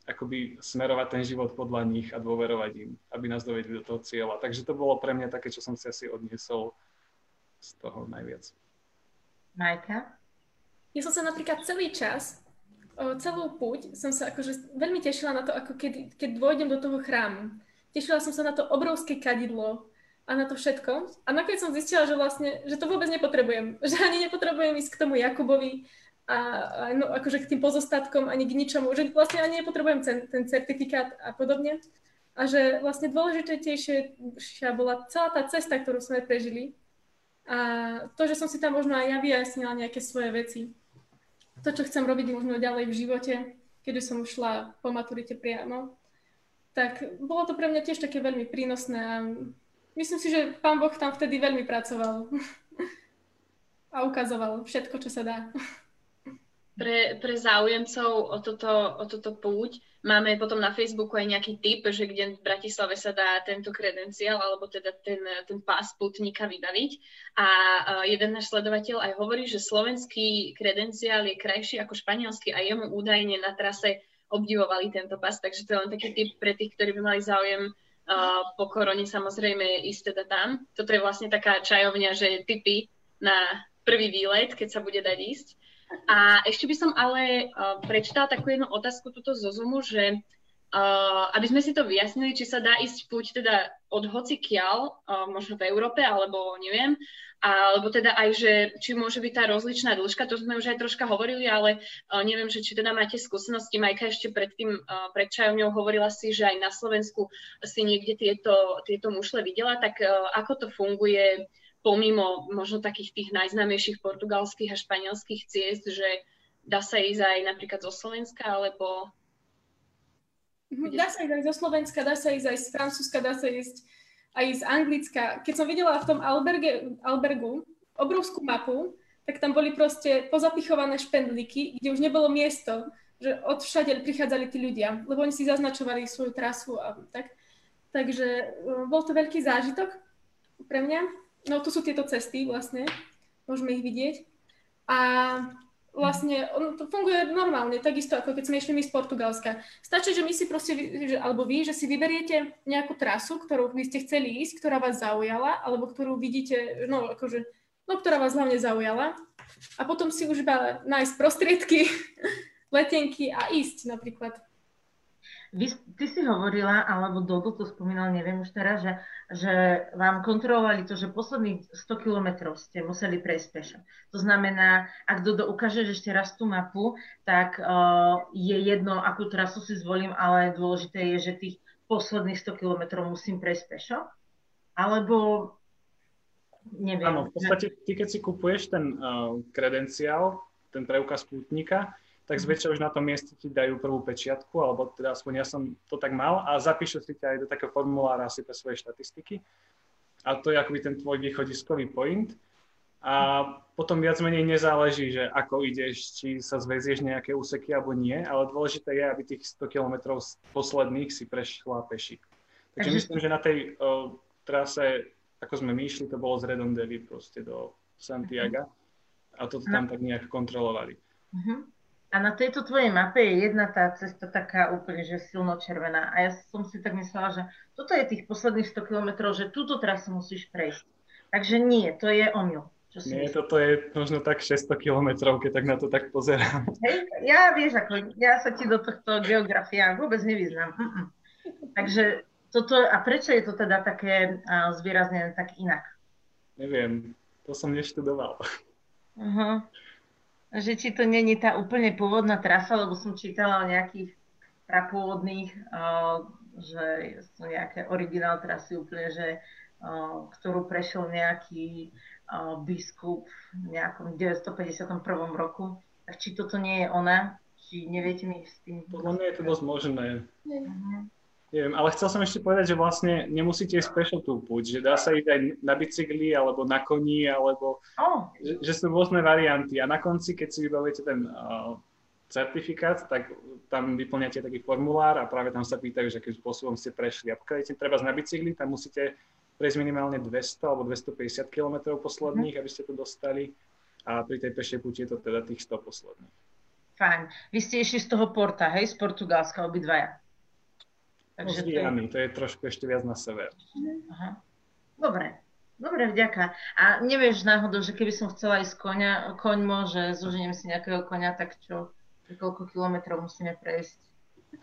akoby smerovať ten život podľa nich a dôverovať im, aby nás dovedli do toho cieľa. Takže to bolo pre mňa také, čo som si asi odniesol z toho najviac. Majka? Ja som sa napríklad celý čas, celú púť, som sa akože veľmi tešila na to, ako keď, keď dôjdem do toho chrámu. Tešila som sa na to obrovské kadidlo a na to všetko. A nakoniec som zistila, že vlastne, že to vôbec nepotrebujem. Že ani nepotrebujem ísť k tomu Jakubovi a, a no, akože k tým pozostatkom ani k ničomu. Že vlastne ani nepotrebujem ten, ten certifikát a podobne. A že vlastne dôležitejšia bola celá tá cesta, ktorú sme prežili, a to, že som si tam možno aj ja vyjasnila nejaké svoje veci. To, čo chcem robiť možno ďalej v živote, keďže som šla po maturite priamo, tak bolo to pre mňa tiež také veľmi prínosné a myslím si, že pán Boh tam vtedy veľmi pracoval a ukazoval všetko, čo sa dá. Pre, pre záujemcov o toto, o toto púť máme potom na Facebooku aj nejaký tip, že kde v Bratislave sa dá tento kredenciál alebo teda ten, ten pás putníka vybaviť. A jeden náš sledovateľ aj hovorí, že slovenský kredenciál je krajší ako španielský a jemu údajne na trase obdivovali tento pas, takže to je len taký tip pre tých, ktorí by mali záujem uh, po korone samozrejme ísť teda tam. Toto je vlastne taká čajovňa, že tipy na prvý výlet, keď sa bude dať ísť. A ešte by som ale uh, prečítala takú jednu otázku tuto zo Zoomu, že uh, aby sme si to vyjasnili, či sa dá ísť púť teda od hoci kiaľ, uh, možno v Európe, alebo neviem, alebo teda aj, že či môže byť tá rozličná dĺžka, to sme už aj troška hovorili, ale uh, neviem, že či teda máte skúsenosti. Majka ešte predtým, uh, pred čajovňou hovorila si, že aj na Slovensku si niekde tieto, tieto mušle videla, tak uh, ako to funguje pomimo možno takých tých najznámejších portugalských a španielských ciest, že dá sa ísť aj napríklad zo Slovenska, alebo... Mhm, dá sa ísť aj zo Slovenska, dá sa ísť aj z Francúzska, dá sa ísť aj z Anglicka. Keď som videla v tom alberge, albergu obrovskú mapu, tak tam boli proste pozapichované špendlíky, kde už nebolo miesto, že od všade prichádzali tí ľudia, lebo oni si zaznačovali svoju trasu a tak. Takže e, bol to veľký zážitok pre mňa. No tu sú tieto cesty vlastne, môžeme ich vidieť. A vlastne ono to funguje normálne, takisto ako keď sme išli my z Portugalska. Stačí, že my si proste, že, alebo vy, že si vyberiete nejakú trasu, ktorú by ste chceli ísť, ktorá vás zaujala, alebo ktorú vidíte, no akože, no ktorá vás hlavne zaujala. A potom si už iba nájsť prostriedky, letenky a ísť napríklad. Vy, ty si hovorila, alebo Dodo to spomínal, neviem už teraz, že, že vám kontrolovali to, že posledných 100 kilometrov ste museli prejsť pešo. To znamená, ak Dodo ukáže ešte raz tú mapu, tak uh, je jedno, akú trasu si zvolím, ale dôležité je, že tých posledných 100 kilometrov musím prejsť pešo. Alebo neviem. Áno, v podstate ty, keď si kupuješ ten uh, kredenciál, ten preukaz pútnika, tak zväčša už na tom mieste ti dajú prvú pečiatku, alebo teda aspoň ja som to tak mal a zapíšu si ťa aj do takého formulára asi pre svoje štatistiky. A to je akoby ten tvoj východiskový point. A potom viac menej nezáleží, že ako ideš, či sa zväzieš nejaké úseky alebo nie, ale dôležité je, aby tých 100 km posledných si prešla peši. Takže myslím, že na tej o, trase, ako sme my išli, to bolo z Redondeli proste do Santiago a toto tam tak nejak kontrolovali. Uh-huh. A na tejto tvojej mape je jedna tá cesta taká úplne, že silno červená. A ja som si tak myslela, že toto je tých posledných 100 kilometrov, že túto trasu musíš prejsť. Takže nie, to je omyl. Čo si nie, myslím. toto je možno tak 600 kilometrov, keď tak na to tak pozerám. Hej, ja vieš, ako, ja sa ti do tohto geografia vôbec nevyznám. Mm-mm. Takže toto, a prečo je to teda také uh, zvýraznené tak inak? Neviem, to som neštudoval. Uh-huh že či to není tá úplne pôvodná trasa, lebo som čítala o nejakých prapôvodných, že sú nejaké originál trasy úplne, že ktorú prešiel nejaký biskup v nejakom 951. roku. Tak či toto nie je ona? Či neviete mi s tým... Podľa mňa je to dosť možné. Uh-huh. Neviem, ale chcel som ešte povedať, že vlastne nemusíte ísť pešo tú púť, že dá sa ísť aj na bicykli, alebo na koni, alebo oh. že, že sú rôzne varianty. A na konci, keď si vybavíte ten uh, certifikát, tak tam vyplňate taký formulár a práve tam sa pýtajú, že akým spôsobom ste prešli. A pokiaľ idete treba na bicykli, tam musíte prejsť minimálne 200 alebo 250 km posledných, mm. aby ste to dostali. A pri tej pešej púti je to teda tých 100 posledných. Fajn. Vy ste išli z toho porta, hej, z Portugalska obidvaja. Takže to je... to je trošku ešte viac na sever. Aha. Dobre, dobre, vďaka. A nevieš náhodou, že keby som chcela ísť koňa, koň môže, zoženiem si nejakého koňa, tak čo, koľko kilometrov musíme prejsť?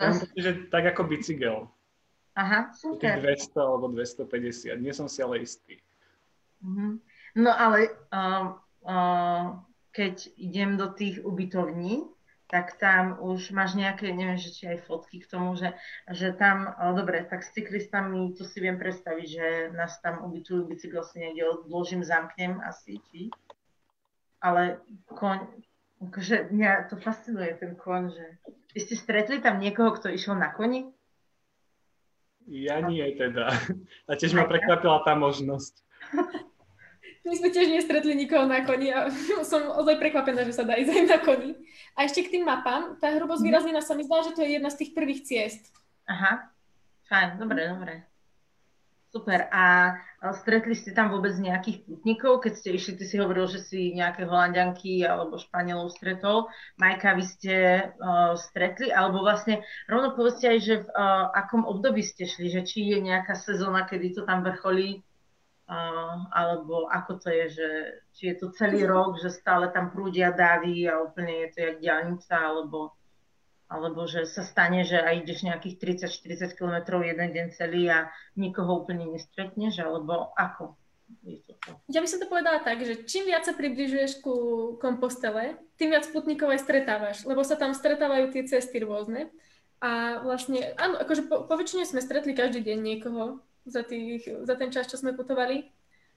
Ja myslím, že tak ako bicykel. Aha, super. 200 alebo 250, nie som si ale istý. Uh-huh. No ale uh, uh, keď idem do tých ubytovní, tak tam už máš nejaké, neviem, že či aj fotky k tomu, že, že tam, dobre, tak s cyklistami to si viem predstaviť, že nás tam ubytujú, bicykel si niekde odložím, zamknem asi, či? Ale koň, akože mňa to fascinuje ten koň, že vy ste stretli tam niekoho, kto išiel na koni? Ja nie teda. A tiež ma prekvapila tá možnosť. My sme tiež nestretli nikoho na koni a som ozaj prekvapená, že sa dá ísť aj na koni. A ešte k tým mapám, tá hrubosť mm. výraznina sa mi zdá, že to je jedna z tých prvých ciest. Aha, fajn, dobre, dobre. Super. A stretli ste tam vôbec nejakých putníkov, keď ste išli, ty si hovoril, že si nejaké holandianky alebo španielov stretol. Majka, vy ste uh, stretli, alebo vlastne rovno povedzte aj, že v uh, akom období ste šli, že či je nejaká sezóna, kedy to tam vrcholí, alebo ako to je, že či je to celý rok, že stále tam prúdia davy a úplne je to jak diálnica, alebo alebo že sa stane, že aj ideš nejakých 30-40 km jeden deň celý a nikoho úplne nestretneš, alebo ako? Ja by som to povedala tak, že čím viac sa približuješ ku kompostele, tým viac putníkov aj stretávaš, lebo sa tam stretávajú tie cesty rôzne. A vlastne, áno, akože po, po väčšine sme stretli každý deň niekoho za, tých, za ten čas, čo sme putovali.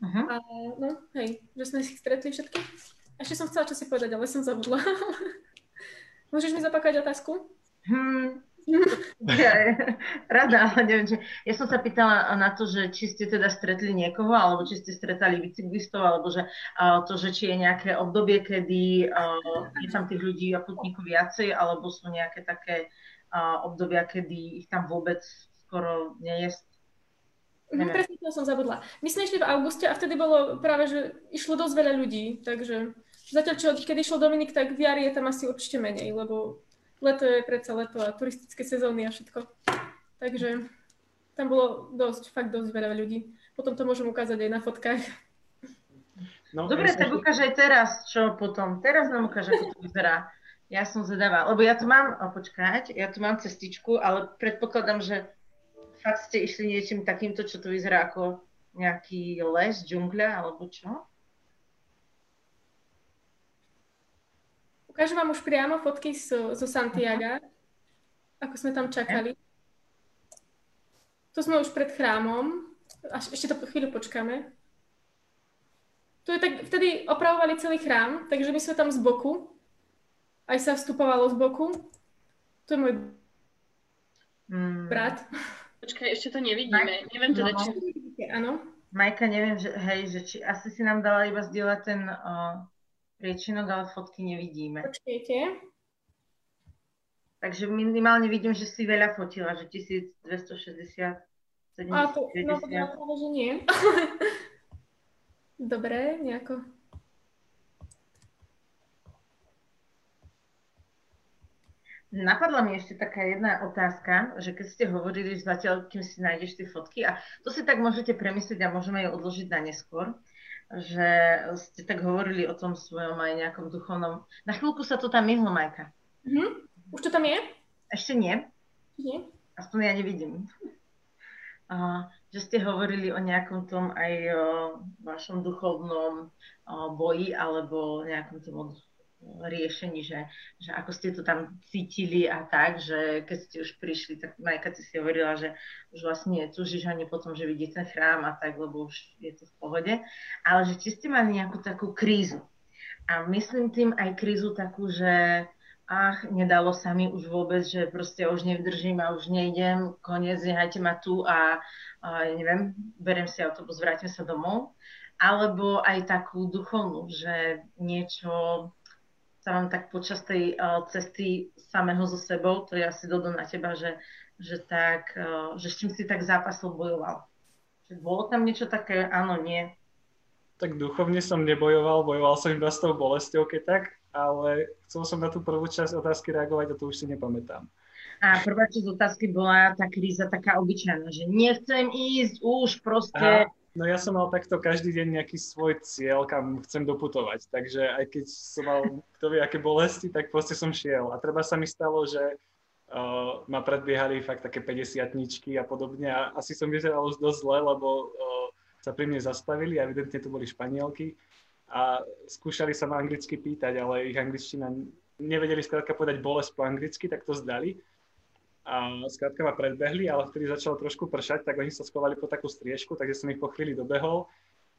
Uh-huh. A no, hej, že sme si stretli všetky. Ešte som chcela čo si povedať, ale som zabudla. Môžeš mi zapakovať otázku? Hmm, ja, rada, ale neviem, že ja som sa pýtala na to, že či ste teda stretli niekoho, alebo či ste stretali bicyklistov, alebo že uh, to, že či je nejaké obdobie, kedy uh, je tam tých ľudí a putníkov viacej, alebo sú nejaké také uh, obdobia, kedy ich tam vôbec skoro nie je. Mhm, presne to som zabudla. My sme išli v auguste a vtedy bolo práve, že išlo dosť veľa ľudí, takže Zatiaľ, čo keď išiel Dominik, tak v jari je tam asi určite menej, lebo leto je predsa leto a turistické sezóny a všetko. Takže tam bolo dosť, fakt dosť veľa ľudí. Potom to môžem ukázať aj na fotkách. No, Dobre, tak ukáž aj teraz, čo potom. Teraz nám ukáž, ako to vyzerá. Ja som zvedavá, lebo ja tu mám, oh, počkať, ja tu mám cestičku, ale predpokladám, že fakt ste išli niečím takýmto, čo to vyzerá ako nejaký les, džungľa, alebo čo? Ukážem vám už priamo fotky zo, zo Santiago, ako sme tam čakali. Tu sme už pred chrámom. Až, ešte to chvíľu počkáme. Tu je tak, vtedy opravovali celý chrám, takže my sme tam z boku. Aj sa vstupovalo z boku. Tu je môj mm. brat. Počkaj, ešte to nevidíme. Maj... Neviem teda, no. či... Áno. Majka, neviem, že, hej, že či asi si nám dala iba zdieľať ten uh, priečinok, ale fotky nevidíme. Počkejte. Takže minimálne vidím, že si veľa fotila, že 1260, 750. A to, no to práve, že nie. Dobre, nejako. Napadla mi ešte taká jedna otázka, že keď ste hovorili, že zatiaľ, kým si nájdeš tie fotky, a to si tak môžete premyslieť a môžeme ju odložiť na neskôr, že ste tak hovorili o tom svojom aj nejakom duchovnom... Na chvíľku sa to tam myhlo, Majka. Mm-hmm. Už to tam je? Ešte nie. Nie. Aspoň ja nevidím. A, že ste hovorili o nejakom tom aj o vašom duchovnom o, boji alebo nejakom tom riešení, že, že ako ste to tam cítili a tak, že keď ste už prišli, tak Majka si hovorila, že už vlastne tužíš ani potom, že vidíte ten chrám a tak, lebo už je to v pohode, ale že či ste mali nejakú takú krízu. A myslím tým aj krízu takú, že ach, nedalo sa mi už vôbec, že proste už nevydržím a už nejdem, koniec, nehajte ma tu a, a neviem, beriem si autobus, vrátim sa domov. Alebo aj takú duchovnú, že niečo sa vám tak počas tej uh, cesty samého so sebou, to je asi dodo na teba, že, že, tak, uh, že s čím si tak zápasil, bojoval. Že bolo tam niečo také, áno, nie? Tak duchovne som nebojoval, bojoval som iba s tou bolestou, keď tak, ale chcel som na tú prvú časť otázky reagovať a to už si nepamätám. A prvá časť otázky bola tá kríza taká obyčajná, že nechcem ísť už proste... Aha No ja som mal takto každý deň nejaký svoj cieľ, kam chcem doputovať. Takže aj keď som mal kto vie aké bolesti, tak proste som šiel. A treba sa mi stalo, že uh, ma predbiehali fakt také 50 a podobne. A asi som vyzeral už dosť zle, lebo uh, sa pri mne zastavili a evidentne to boli španielky. A skúšali sa ma anglicky pýtať, ale ich angličtina nevedeli skrátka povedať bolesť po anglicky, tak to zdali a skrátka ma predbehli, ale vtedy začalo trošku pršať, tak oni sa schovali po takú striežku, takže som ich po chvíli dobehol.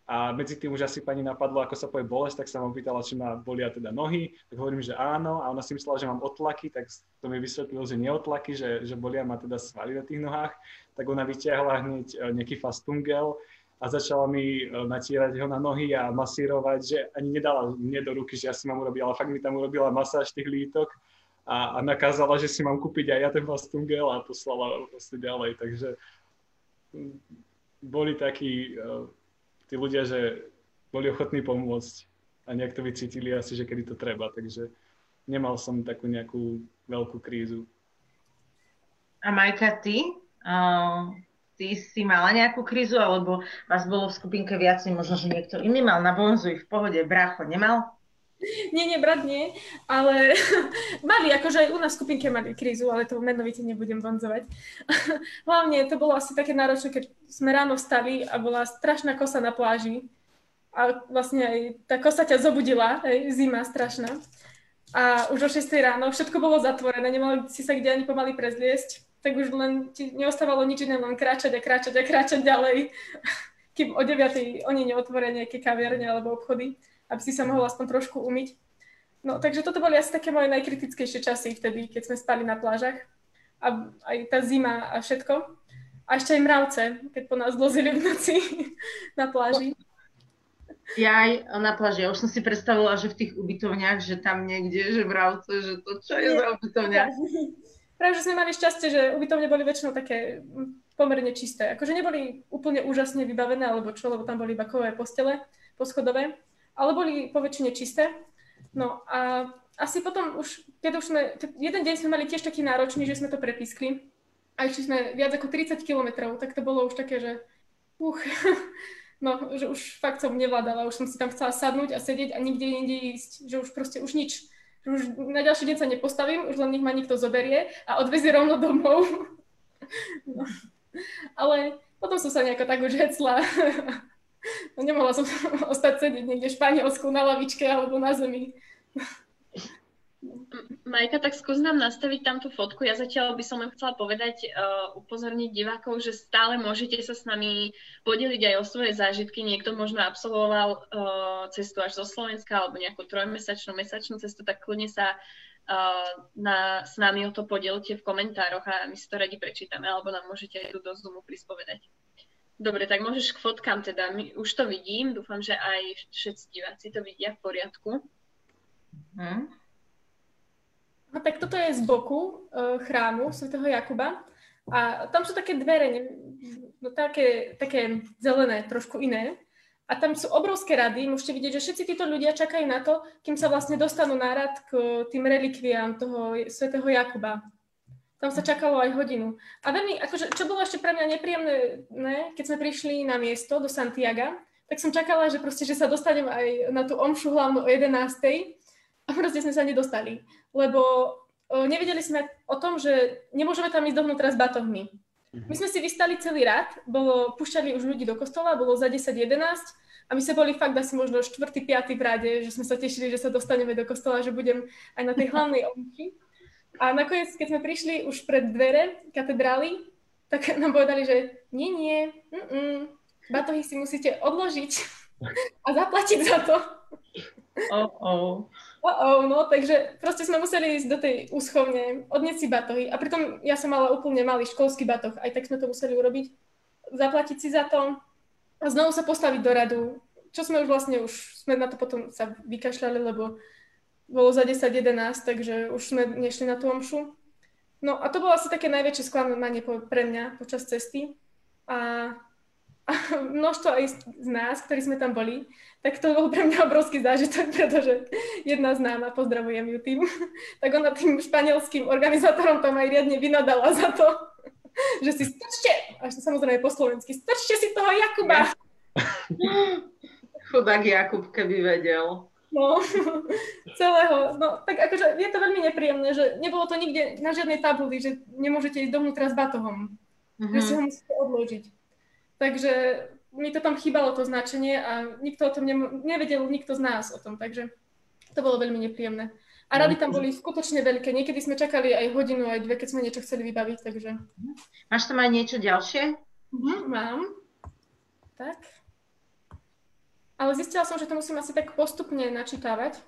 A medzi tým už asi pani napadlo, ako sa povie bolesť, tak sa ma pýtala, či ma bolia teda nohy, tak hovorím, že áno a ona si myslela, že mám otlaky, tak to mi vysvetlilo, že neotlaky, že, že bolia ma teda svaly na tých nohách, tak ona vyťahla hneď e, nejaký fastungel a začala mi e, natírať ho na nohy a masírovať, že ani nedala mne do ruky, že ja si mám urobiť, ale fakt mi tam urobila masáž tých lítok a, a nakázala, že si mám kúpiť aj ja ten vlastný gel a poslala proste ďalej. Takže boli takí uh, tí ľudia, že boli ochotní pomôcť a nejak to vycítili asi, že kedy to treba. Takže nemal som takú nejakú veľkú krízu. A Majka, ty? Uh, ty si mala nejakú krízu, alebo vás bolo v skupinke viacej, možno, že niekto iný mal na bonzuj v pohode, brácho nemal? Nie, nie, brat nie, ale mali, akože aj u nás v skupinke mali krízu, ale to menovite nebudem vonzovať. Hlavne to bolo asi také náročné, keď sme ráno vstali a bola strašná kosa na pláži a vlastne aj tá kosa ťa zobudila, aj zima strašná. A už o 6 ráno všetko bolo zatvorené, nemali si sa kde ani pomaly prezliesť tak už len ti neostávalo nič iné, len kráčať a kráčať a kráčať ďalej, kým o 9. oni neotvoria nejaké kaviarne alebo obchody, aby si sa mohol aspoň trošku umyť. No, takže toto boli asi také moje najkritickejšie časy vtedy, keď sme spali na plážach. A aj tá zima a všetko. A ešte aj mravce, keď po nás vlozili v noci na pláži. Ja aj na pláži. Ja už som si predstavila, že v tých ubytovniach, že tam niekde, že mravce, že to čo je za ubytovňa? Práve, že sme mali šťastie, že ubytovne boli väčšinou také pomerne čisté. Akože neboli úplne úžasne vybavené, alebo čo, lebo tam boli iba kové postele poschodové, ale boli po väčšine čisté. No a asi potom už, keď už sme, jeden deň sme mali tiež taký náročný, že sme to prepískli a išli sme viac ako 30 kilometrov, tak to bolo už také, že uch, no, že už fakt som nevládala, už som si tam chcela sadnúť a sedieť a nikde inde ísť, že už proste už nič už na ďalší deň sa nepostavím, už len nech ma niekto zoberie a odvezie rovno domov. No. Ale potom som sa nejako tak už hecla. No, nemohla som ostať sedieť niekde v Španielsku na lavičke alebo na zemi. Majka, tak skús nám nastaviť tam tú fotku. Ja zatiaľ by som len chcela povedať, uh, upozorniť divákov, že stále môžete sa s nami podeliť aj o svoje zážitky. Niekto možno absolvoval uh, cestu až zo Slovenska alebo nejakú trojmesačnú, mesačnú cestu, tak kľudne sa uh, na, s nami o to podielte v komentároch a my si to radi prečítame, alebo nám môžete aj tu do Zoomu prispovedať. Dobre, tak môžeš k fotkám teda. My, už to vidím, dúfam, že aj všetci diváci to vidia v poriadku. Hmm. No tak toto je z boku uh, chrámu svätého Jakuba. A tam sú také dvere, ne, no také, také zelené, trošku iné. A tam sú obrovské rady. Môžete vidieť, že všetci títo ľudia čakajú na to, kým sa vlastne dostanú na rad k tým relikviám toho svätého Jakuba. Tam sa čakalo aj hodinu. A veľmi, akože, čo bolo ešte pre mňa nepríjemné, ne, keď sme prišli na miesto do Santiaga, tak som čakala, že proste, že sa dostanem aj na tú omšu hlavnú o 11 a proste sme sa nedostali, lebo o, nevedeli sme o tom, že nemôžeme tam ísť dovnútra s batohmi. My sme si vystali celý rad, bolo, pušťali už ľudí do kostola, bolo za 10-11 a my sme boli fakt asi možno 4. 5. v rade, že sme sa tešili, že sa dostaneme do kostola, že budem aj na tej hlavnej omši. A nakoniec, keď sme prišli už pred dvere katedrály, tak nám povedali, že nie, nie, mm-mm, batohy si musíte odložiť a zaplatiť za to. Oh, oh. Oh, oh, no, takže proste sme museli ísť do tej úschovne, odnieť si batohy a pritom ja som mala úplne malý školský batoh, aj tak sme to museli urobiť, zaplatiť si za to a znovu sa postaviť do radu, čo sme už vlastne, už sme na to potom sa vykašľali, lebo bolo za 10-11, takže už sme nešli na tú omšu. No a to bolo asi také najväčšie sklamanie pre mňa počas cesty. A a množstvo aj z nás, ktorí sme tam boli, tak to bol pre mňa obrovský zážitok, pretože jedna známa, pozdravujem ju tým, tak ona tým španielským organizátorom tam aj riadne vynadala za to, že si strčte, až to samozrejme po slovensky, strčte si toho Jakuba. Chudák Jakub, keby vedel. No, celého. No, tak akože je to veľmi nepríjemné, že nebolo to nikde na žiadnej tabuli, že nemôžete ísť dovnútra s batohom. Mm-hmm. Že si ho musíte odložiť. Takže mi to tam chýbalo to značenie a nikto o tom nevedel, nikto z nás o tom, takže to bolo veľmi nepríjemné. A rady tam boli skutočne veľké. Niekedy sme čakali aj hodinu, aj dve, keď sme niečo chceli vybaviť, takže... Máš tam aj niečo ďalšie? Uh-huh, mám. Tak. Ale zistila som, že to musím asi tak postupne načítavať.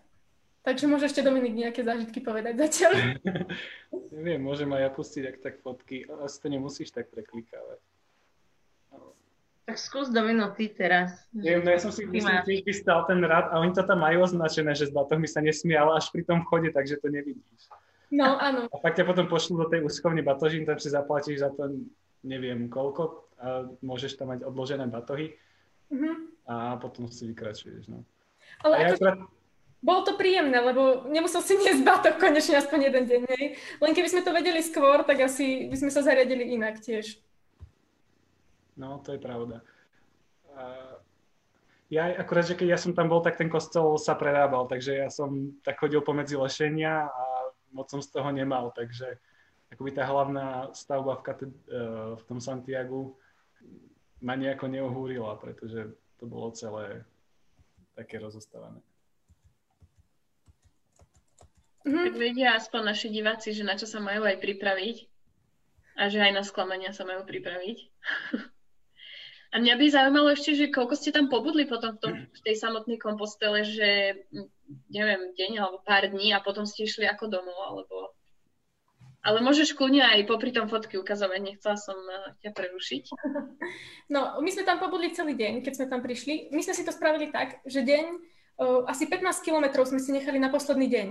Takže môže ešte Dominik nejaké zážitky povedať zatiaľ. Neviem, môžem aj ja pustiť ak tak fotky. Asi to nemusíš tak preklikávať. Tak skús do minúty teraz. Neviem, no ja som si myslím, tiež vystal ten rad a oni to tam majú označené, že s batohmi sa nesmie, ale až pri tom vchode, takže to nevidíš. No, áno. A pak ťa potom pošlú do tej úschovne batožín, tam si zaplatíš za to neviem koľko a môžeš tam mať odložené batohy uh-huh. a potom si vykračuješ. No. Ale ja akurát... Bolo to príjemné, lebo nemusel si niesť batok konečne aspoň jeden deň. Hej. Len keby sme to vedeli skôr, tak asi by sme sa zariadili inak tiež. No, to je pravda. Uh, ja akurát, že keď ja som tam bol, tak ten kostol sa prerábal, takže ja som tak chodil pomedzi lešenia a moc som z toho nemal, takže akoby tá hlavná stavba v, kated- uh, v tom Santiagu ma nejako neohúrila, pretože to bolo celé také rozostávané. Mm-hmm. Tak vedia aspoň naši diváci, že na čo sa majú aj pripraviť a že aj na sklamania sa majú pripraviť. A mňa by zaujímalo ešte, že koľko ste tam pobudli potom v, tom, v tej samotnej kompostele, že neviem, deň alebo pár dní a potom ste išli ako domov, alebo... Ale môžeš kľudne aj popri tom fotky ukazovať, nechcela som eh, ťa prerušiť. No, my sme tam pobudli celý deň, keď sme tam prišli. My sme si to spravili tak, že deň, uh, asi 15 kilometrov sme si nechali na posledný deň,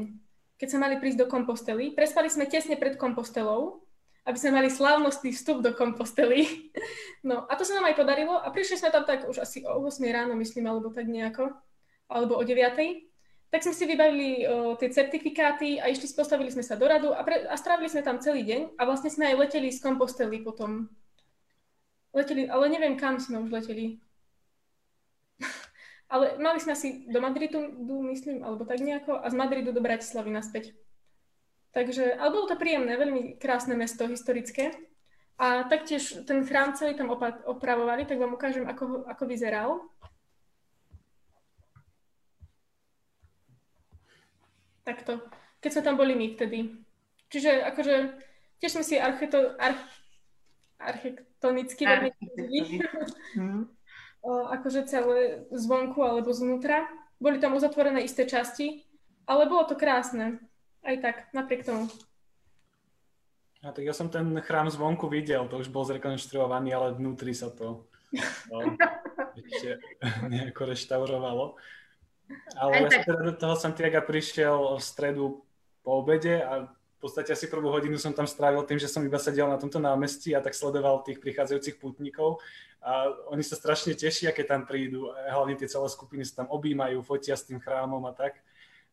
keď sme mali prísť do kompostely. Prespali sme tesne pred kompostelou, aby sme mali slávnostný vstup do kompostely. No a to sa nám aj podarilo a prišli sme tam tak už asi o 8 ráno, myslím, alebo tak nejako, alebo o 9. Tak sme si vybavili o, tie certifikáty a išli, postavili sme sa do radu a, pre, a strávili sme tam celý deň a vlastne sme aj leteli z kompostely potom. Leteli, ale neviem, kam sme už leteli. ale mali sme asi do Madridu, myslím, alebo tak nejako, a z Madridu do Bratislavy naspäť. Takže, ale bolo to príjemné, veľmi krásne mesto, historické. A taktiež ten chrám celý tam opa- opravovali, tak vám ukážem, ako, ako vyzeral. Takto. Keď sme tam boli my vtedy. Čiže akože tiež sme si archito, arch, architektonicky veľmi mm. akože celé zvonku alebo zvnútra. Boli tam uzatvorené isté časti, ale bolo to krásne. Aj tak, napriek tomu. A tak ja som ten chrám zvonku videl, to už bol zrekonštruovaný, ale vnútri sa to no, ešte nejako reštaurovalo. Ale som teda do toho Santiago prišiel v stredu po obede a v podstate asi prvú hodinu som tam strávil tým, že som iba sedel na tomto námestí a tak sledoval tých prichádzajúcich pútnikov a oni sa strašne tešia, keď tam prídu. Hlavne tie celé skupiny sa tam objímajú, fotia s tým chrámom a tak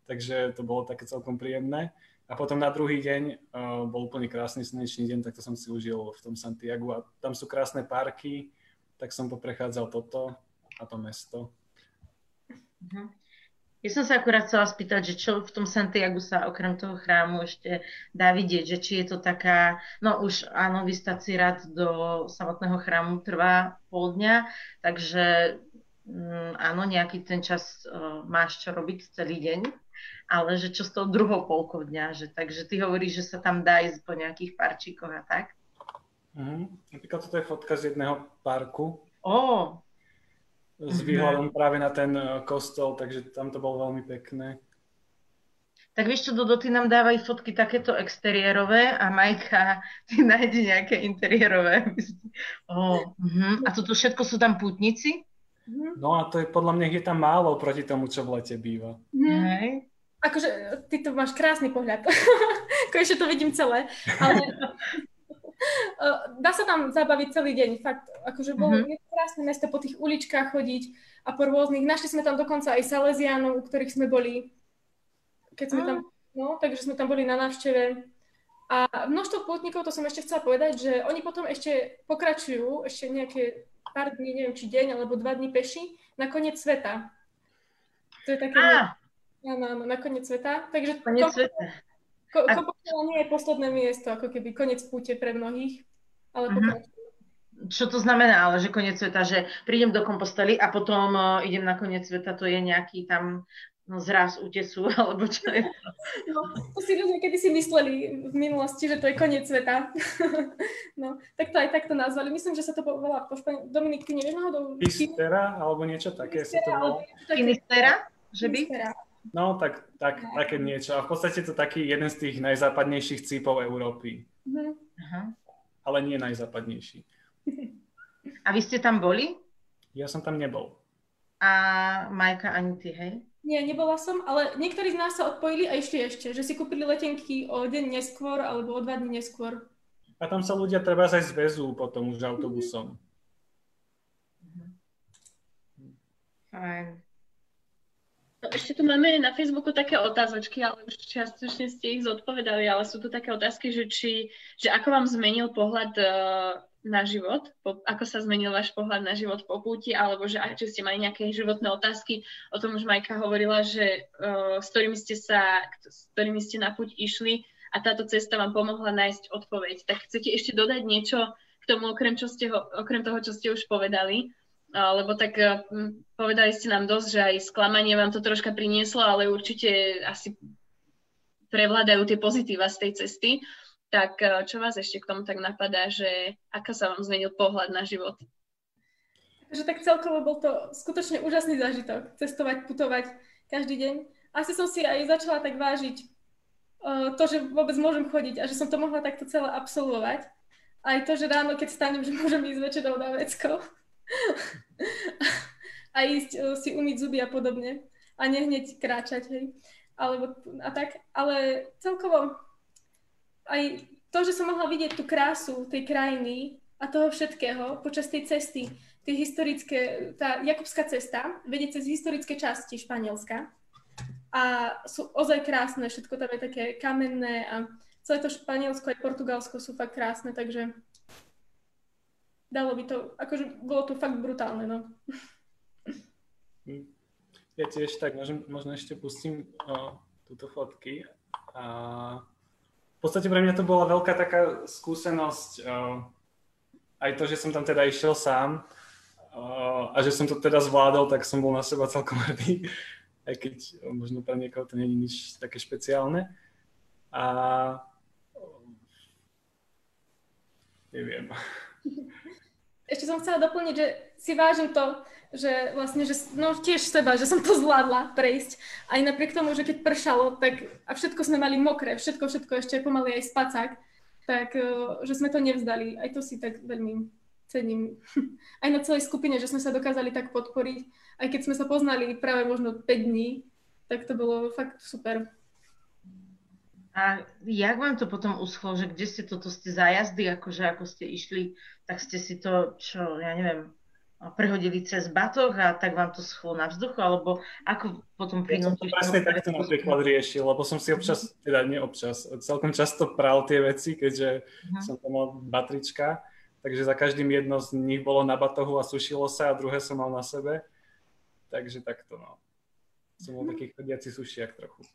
takže to bolo také celkom príjemné. A potom na druhý deň uh, bol úplne krásny slnečný deň, tak to som si užil v tom Santiagu a tam sú krásne parky, tak som poprechádzal toto a to mesto. Uh-huh. Ja som sa akurát chcela spýtať, že čo v tom Santiagu sa okrem toho chrámu ešte dá vidieť, že či je to taká, no už áno, vystať si rad do samotného chrámu trvá pol dňa, takže mm, áno, nejaký ten čas uh, máš čo robiť celý deň, ale že čo s tou druhou polkou dňa, že takže ty hovoríš, že sa tam dá ísť po nejakých parčíkoch a tak? Uh-huh. Napríklad toto je fotka z jedného parku. Oh. S výhľadom práve na ten e, kostol, takže tam to bolo veľmi pekné. Tak vieš čo, Dodo, ty nám dávaj fotky takéto exteriérové a Majka, ty nájdi nejaké interiérové. Oh, uh-huh. A toto všetko sú tam pútnici? No a to je podľa mňa je tam málo proti tomu, čo v lete býva. Hej. Akože ty tu máš krásny pohľad. Konečne to vidím celé. Ale dá sa tam zabaviť celý deň. Fakt, akože bolo mm-hmm. krásne mesto po tých uličkách chodiť a po rôznych. Našli sme tam dokonca aj Salesianov, u ktorých sme boli, keď sme tam, no, takže sme tam boli na návšteve. A množstvo pútnikov, to som ešte chcela povedať, že oni potom ešte pokračujú, ešte nejaké pár dní, neviem, či deň alebo dva dní peši, na koniec sveta. To je také... Ah. Áno, áno, na koniec sveta. Takže koniec sveta. Ko, Kompostela nie je posledné miesto, ako keby koniec púte pre mnohých, ale uh-huh. Čo to znamená, ale že koniec sveta, že prídem do Kompostely a potom uh, idem na koniec sveta, to je nejaký tam no, zraz útesu, alebo čo je to? No, to si ľudia kedy si mysleli v minulosti, že to je koniec sveta. no, tak to aj takto nazvali. Myslím, že sa to volá po španielsku. Dominik, ty nevieš náhodou? Pistera, alebo niečo také Pistera, sa to volá. Finistera? Že by? Pistera. No, tak, tak, také niečo. A v podstate to taký jeden z tých najzápadnejších cípov Európy. Uh-huh. Aha. Ale nie najzápadnejší. A vy ste tam boli? Ja som tam nebol. A Majka, ani ty, hej? Nie, nebola som, ale niektorí z nás sa odpojili a išli ešte, že si kúpili letenky o deň neskôr alebo o dva dní neskôr. A tam sa ľudia treba aj zväzú potom už autobusom. Fajn. No, ešte tu máme na Facebooku také otázočky, ale už čiastočne ste ich zodpovedali, ale sú tu také otázky, že, či, že ako vám zmenil pohľad uh, na život, po, ako sa zmenil váš pohľad na život po púti, alebo že či ste mali nejaké životné otázky, o tom už Majka hovorila, že uh, s ktorými ste sa, s ktorými ste na púť išli a táto cesta vám pomohla nájsť odpoveď. Tak chcete ešte dodať niečo k tomu, okrem, čo ste ho, okrem toho, čo ste už povedali? Lebo tak uh, povedali ste nám dosť, že aj sklamanie vám to troška prinieslo, ale určite asi prevládajú tie pozitíva z tej cesty. Tak eh, čo vás ešte k tomu tak napadá, že ako sa vám zmenil pohľad na život? Že tak celkovo bol to skutočne úžasný zážitok. Cestovať, putovať každý deň. Asi som si aj začala tak vážiť uh, to, že vôbec môžem chodiť a že som to mohla takto celé absolvovať. Aj to, že ráno, keď stanem, že môžem ísť večerou na vecko. A ísť uh, si umyť zuby a podobne. A nehneď kráčať, hej. Alebo, a tak, ale celkovo aj to, že som mohla vidieť tú krásu tej krajiny a toho všetkého počas tej cesty, tie historické, tá Jakubská cesta vedie cez historické časti Španielska a sú ozaj krásne, všetko tam je také kamenné a celé to Španielsko aj Portugalsko sú fakt krásne, takže dalo by to, akože bolo to fakt brutálne, no. Ja tiež tak, možno, možno ešte pustím o, túto fotky. A podstate pre mňa to bola veľká taká skúsenosť, uh, aj to, že som tam teda išiel sám uh, a že som to teda zvládol, tak som bol na seba celkom hrdý, aj keď uh, možno pre niekoho to nie je nič také špeciálne. A neviem. Ešte som chcela doplniť, že si vážim to, že vlastne, že no tiež seba, že som to zvládla prejsť. Aj napriek tomu, že keď pršalo, tak a všetko sme mali mokré, všetko, všetko ešte pomaly aj spacák, tak e, že sme to nevzdali. Aj to si tak veľmi cením. Aj na celej skupine, že sme sa dokázali tak podporiť. Aj keď sme sa poznali práve možno 5 dní, tak to bolo fakt super. A jak vám to potom uschlo, že kde ste toto ste zajazdy, akože ako ste išli, tak ste si to, čo, ja neviem, prehodili cez batoh a tak vám to schlo na vzduchu, alebo ako potom prinútiš? Ja som to presne takto napríklad riešil, lebo som si občas, teda nie občas, celkom často pral tie veci, keďže uh-huh. som tam mal batrička, takže za každým jedno z nich bolo na batohu a sušilo sa a druhé som mal na sebe. Takže takto, no. Som bol uh-huh. taký chodiaci sušiak trochu.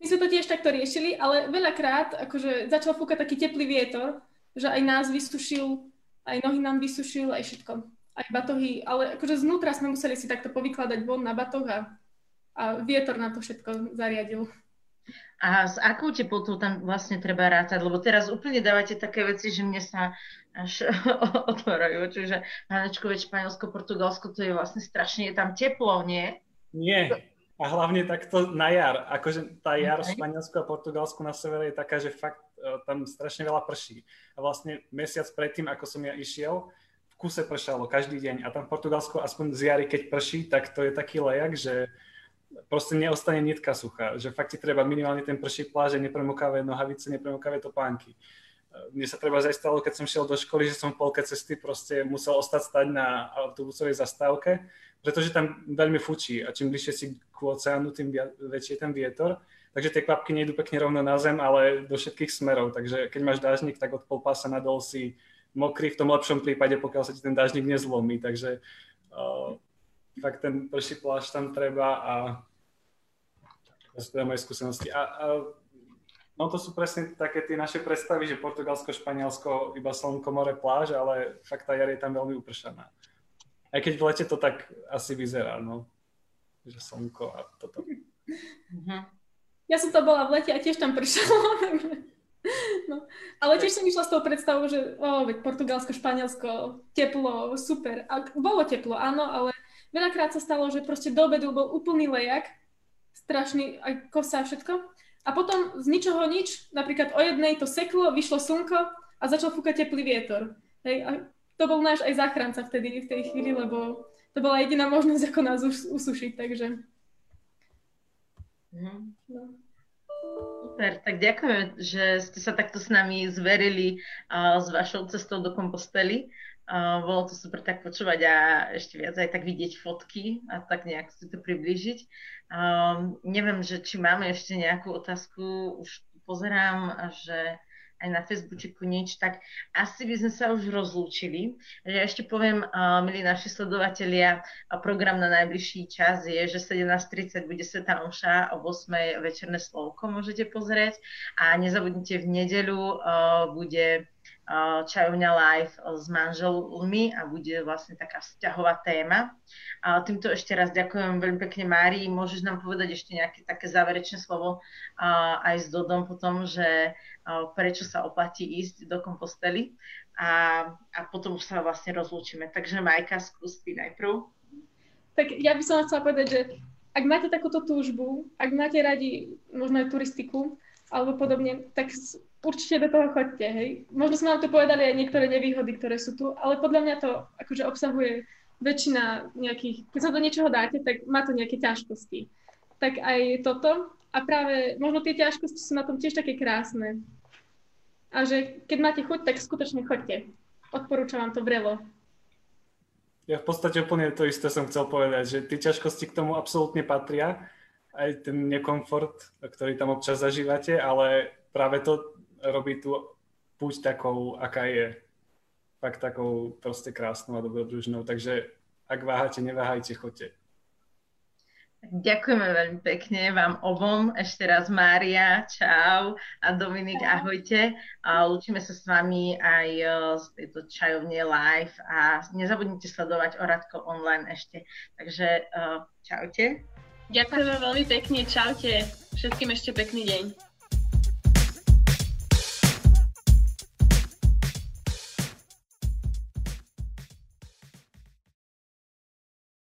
My sme to tiež takto riešili, ale veľakrát akože začal fúkať taký teplý vietor, že aj nás vysušil, aj nohy nám vysušil, aj všetko aj batohy, ale akože znútra sme museli si takto povykladať von na batoh a, a vietor na to všetko zariadil. A s akou teplotou tam vlastne treba rátať? Lebo teraz úplne dávate také veci, že mne sa až otvárajú čiže Hanečko, veď Španielsko, Portugalsko, to je vlastne strašne, je tam teplo, nie? Nie. A hlavne takto na jar. Akože tá jar v Španielsku a Portugalsku na severe je taká, že fakt e, tam strašne veľa prší. A vlastne mesiac predtým, ako som ja išiel, kuse pršalo každý deň a tam v Portugalsku aspoň z jary, keď prší, tak to je taký lejak, že proste neostane nitka suchá, že fakt ti treba minimálne ten prší pláže, nepremokavé nohavice, nepremokavé topánky. Mne sa treba zaj stalo, keď som šiel do školy, že som v polke cesty proste musel ostať stať na autobusovej zastávke, pretože tam veľmi fučí a čím bližšie si k oceánu, tým väčší je ten vietor. Takže tie kvapky nejdú pekne rovno na zem, ale do všetkých smerov. Takže keď máš dážnik, tak od pol pása nadol si mokrý v tom lepšom prípade, pokiaľ sa ti ten dážnik nezlomí. Takže uh, fakt ten prší plášť tam treba a to sú teda moje skúsenosti. A, a no to sú presne také tie naše predstavy, že Portugalsko, Španielsko, iba slnko, more, pláž, ale fakt tá jar je tam veľmi upršaná. Aj keď v lete to tak asi vyzerá, no. Že slnko a toto. Mhm. Ja som to bola v lete a tiež tam pršalo, No, ale tiež som išla s tou predstavou, že oh, veď Portugalsko, Španielsko, teplo, super. A bolo teplo, áno, ale veľakrát sa stalo, že proste do obedu bol úplný lejak, strašný, aj kosa a všetko. A potom z ničoho nič, napríklad o jednej to seklo, vyšlo slnko a začal fúkať teplý vietor. Hej, a to bol náš aj záchranca vtedy v tej chvíli, lebo to bola jediná možnosť, ako nás usušiť, takže... Mm-hmm. No. Super, tak ďakujem, že ste sa takto s nami zverili uh, s vašou cestou do kompostely. Uh, bolo to super tak počúvať a ešte viac aj tak vidieť fotky a tak nejak si to priblížiť. Um, neviem, že či máme ešte nejakú otázku, už pozerám, že aj na Facebooku nič, tak asi by sme sa už rozlúčili. Ja ešte poviem, uh, milí naši sledovatelia, program na najbližší čas je, že 17.30 bude Sveta Omša, o 8. večerné slovko môžete pozrieť a nezabudnite v nedeľu uh, bude čajovňa live s manželmi a bude vlastne taká vzťahová téma. A týmto ešte raz ďakujem veľmi pekne Márii. Môžeš nám povedať ešte nejaké také záverečné slovo aj s Dodom potom, že prečo sa oplatí ísť do kompostely a, a potom už sa vlastne rozlúčime. Takže Majka, skús ty najprv. Tak ja by som chcela povedať, že ak máte takúto túžbu, ak máte radi možno aj turistiku alebo podobne, tak určite do toho chodte, hej. Možno sme vám tu povedali aj niektoré nevýhody, ktoré sú tu, ale podľa mňa to akože obsahuje väčšina nejakých, keď sa do niečoho dáte, tak má to nejaké ťažkosti. Tak aj toto a práve možno tie ťažkosti sú na tom tiež také krásne. A že keď máte chuť, tak skutočne chodte. Odporúčam vám to vrelo. Ja v podstate úplne to isté som chcel povedať, že tie ťažkosti k tomu absolútne patria, aj ten nekomfort, ktorý tam občas zažívate, ale práve to robí tú púť takou, aká je. Fakt takou proste krásnou a dobrodružnou. Takže ak váhate, neváhajte, chodte. Ďakujeme veľmi pekne vám obom. Ešte raz Mária, čau a Dominik, ahojte. A lúčime sa s vami aj e, z tejto čajovne live a nezabudnite sledovať Oradko online ešte. Takže e, čaute. Ďakujeme veľmi pekne, čaute. Všetkým ešte pekný deň.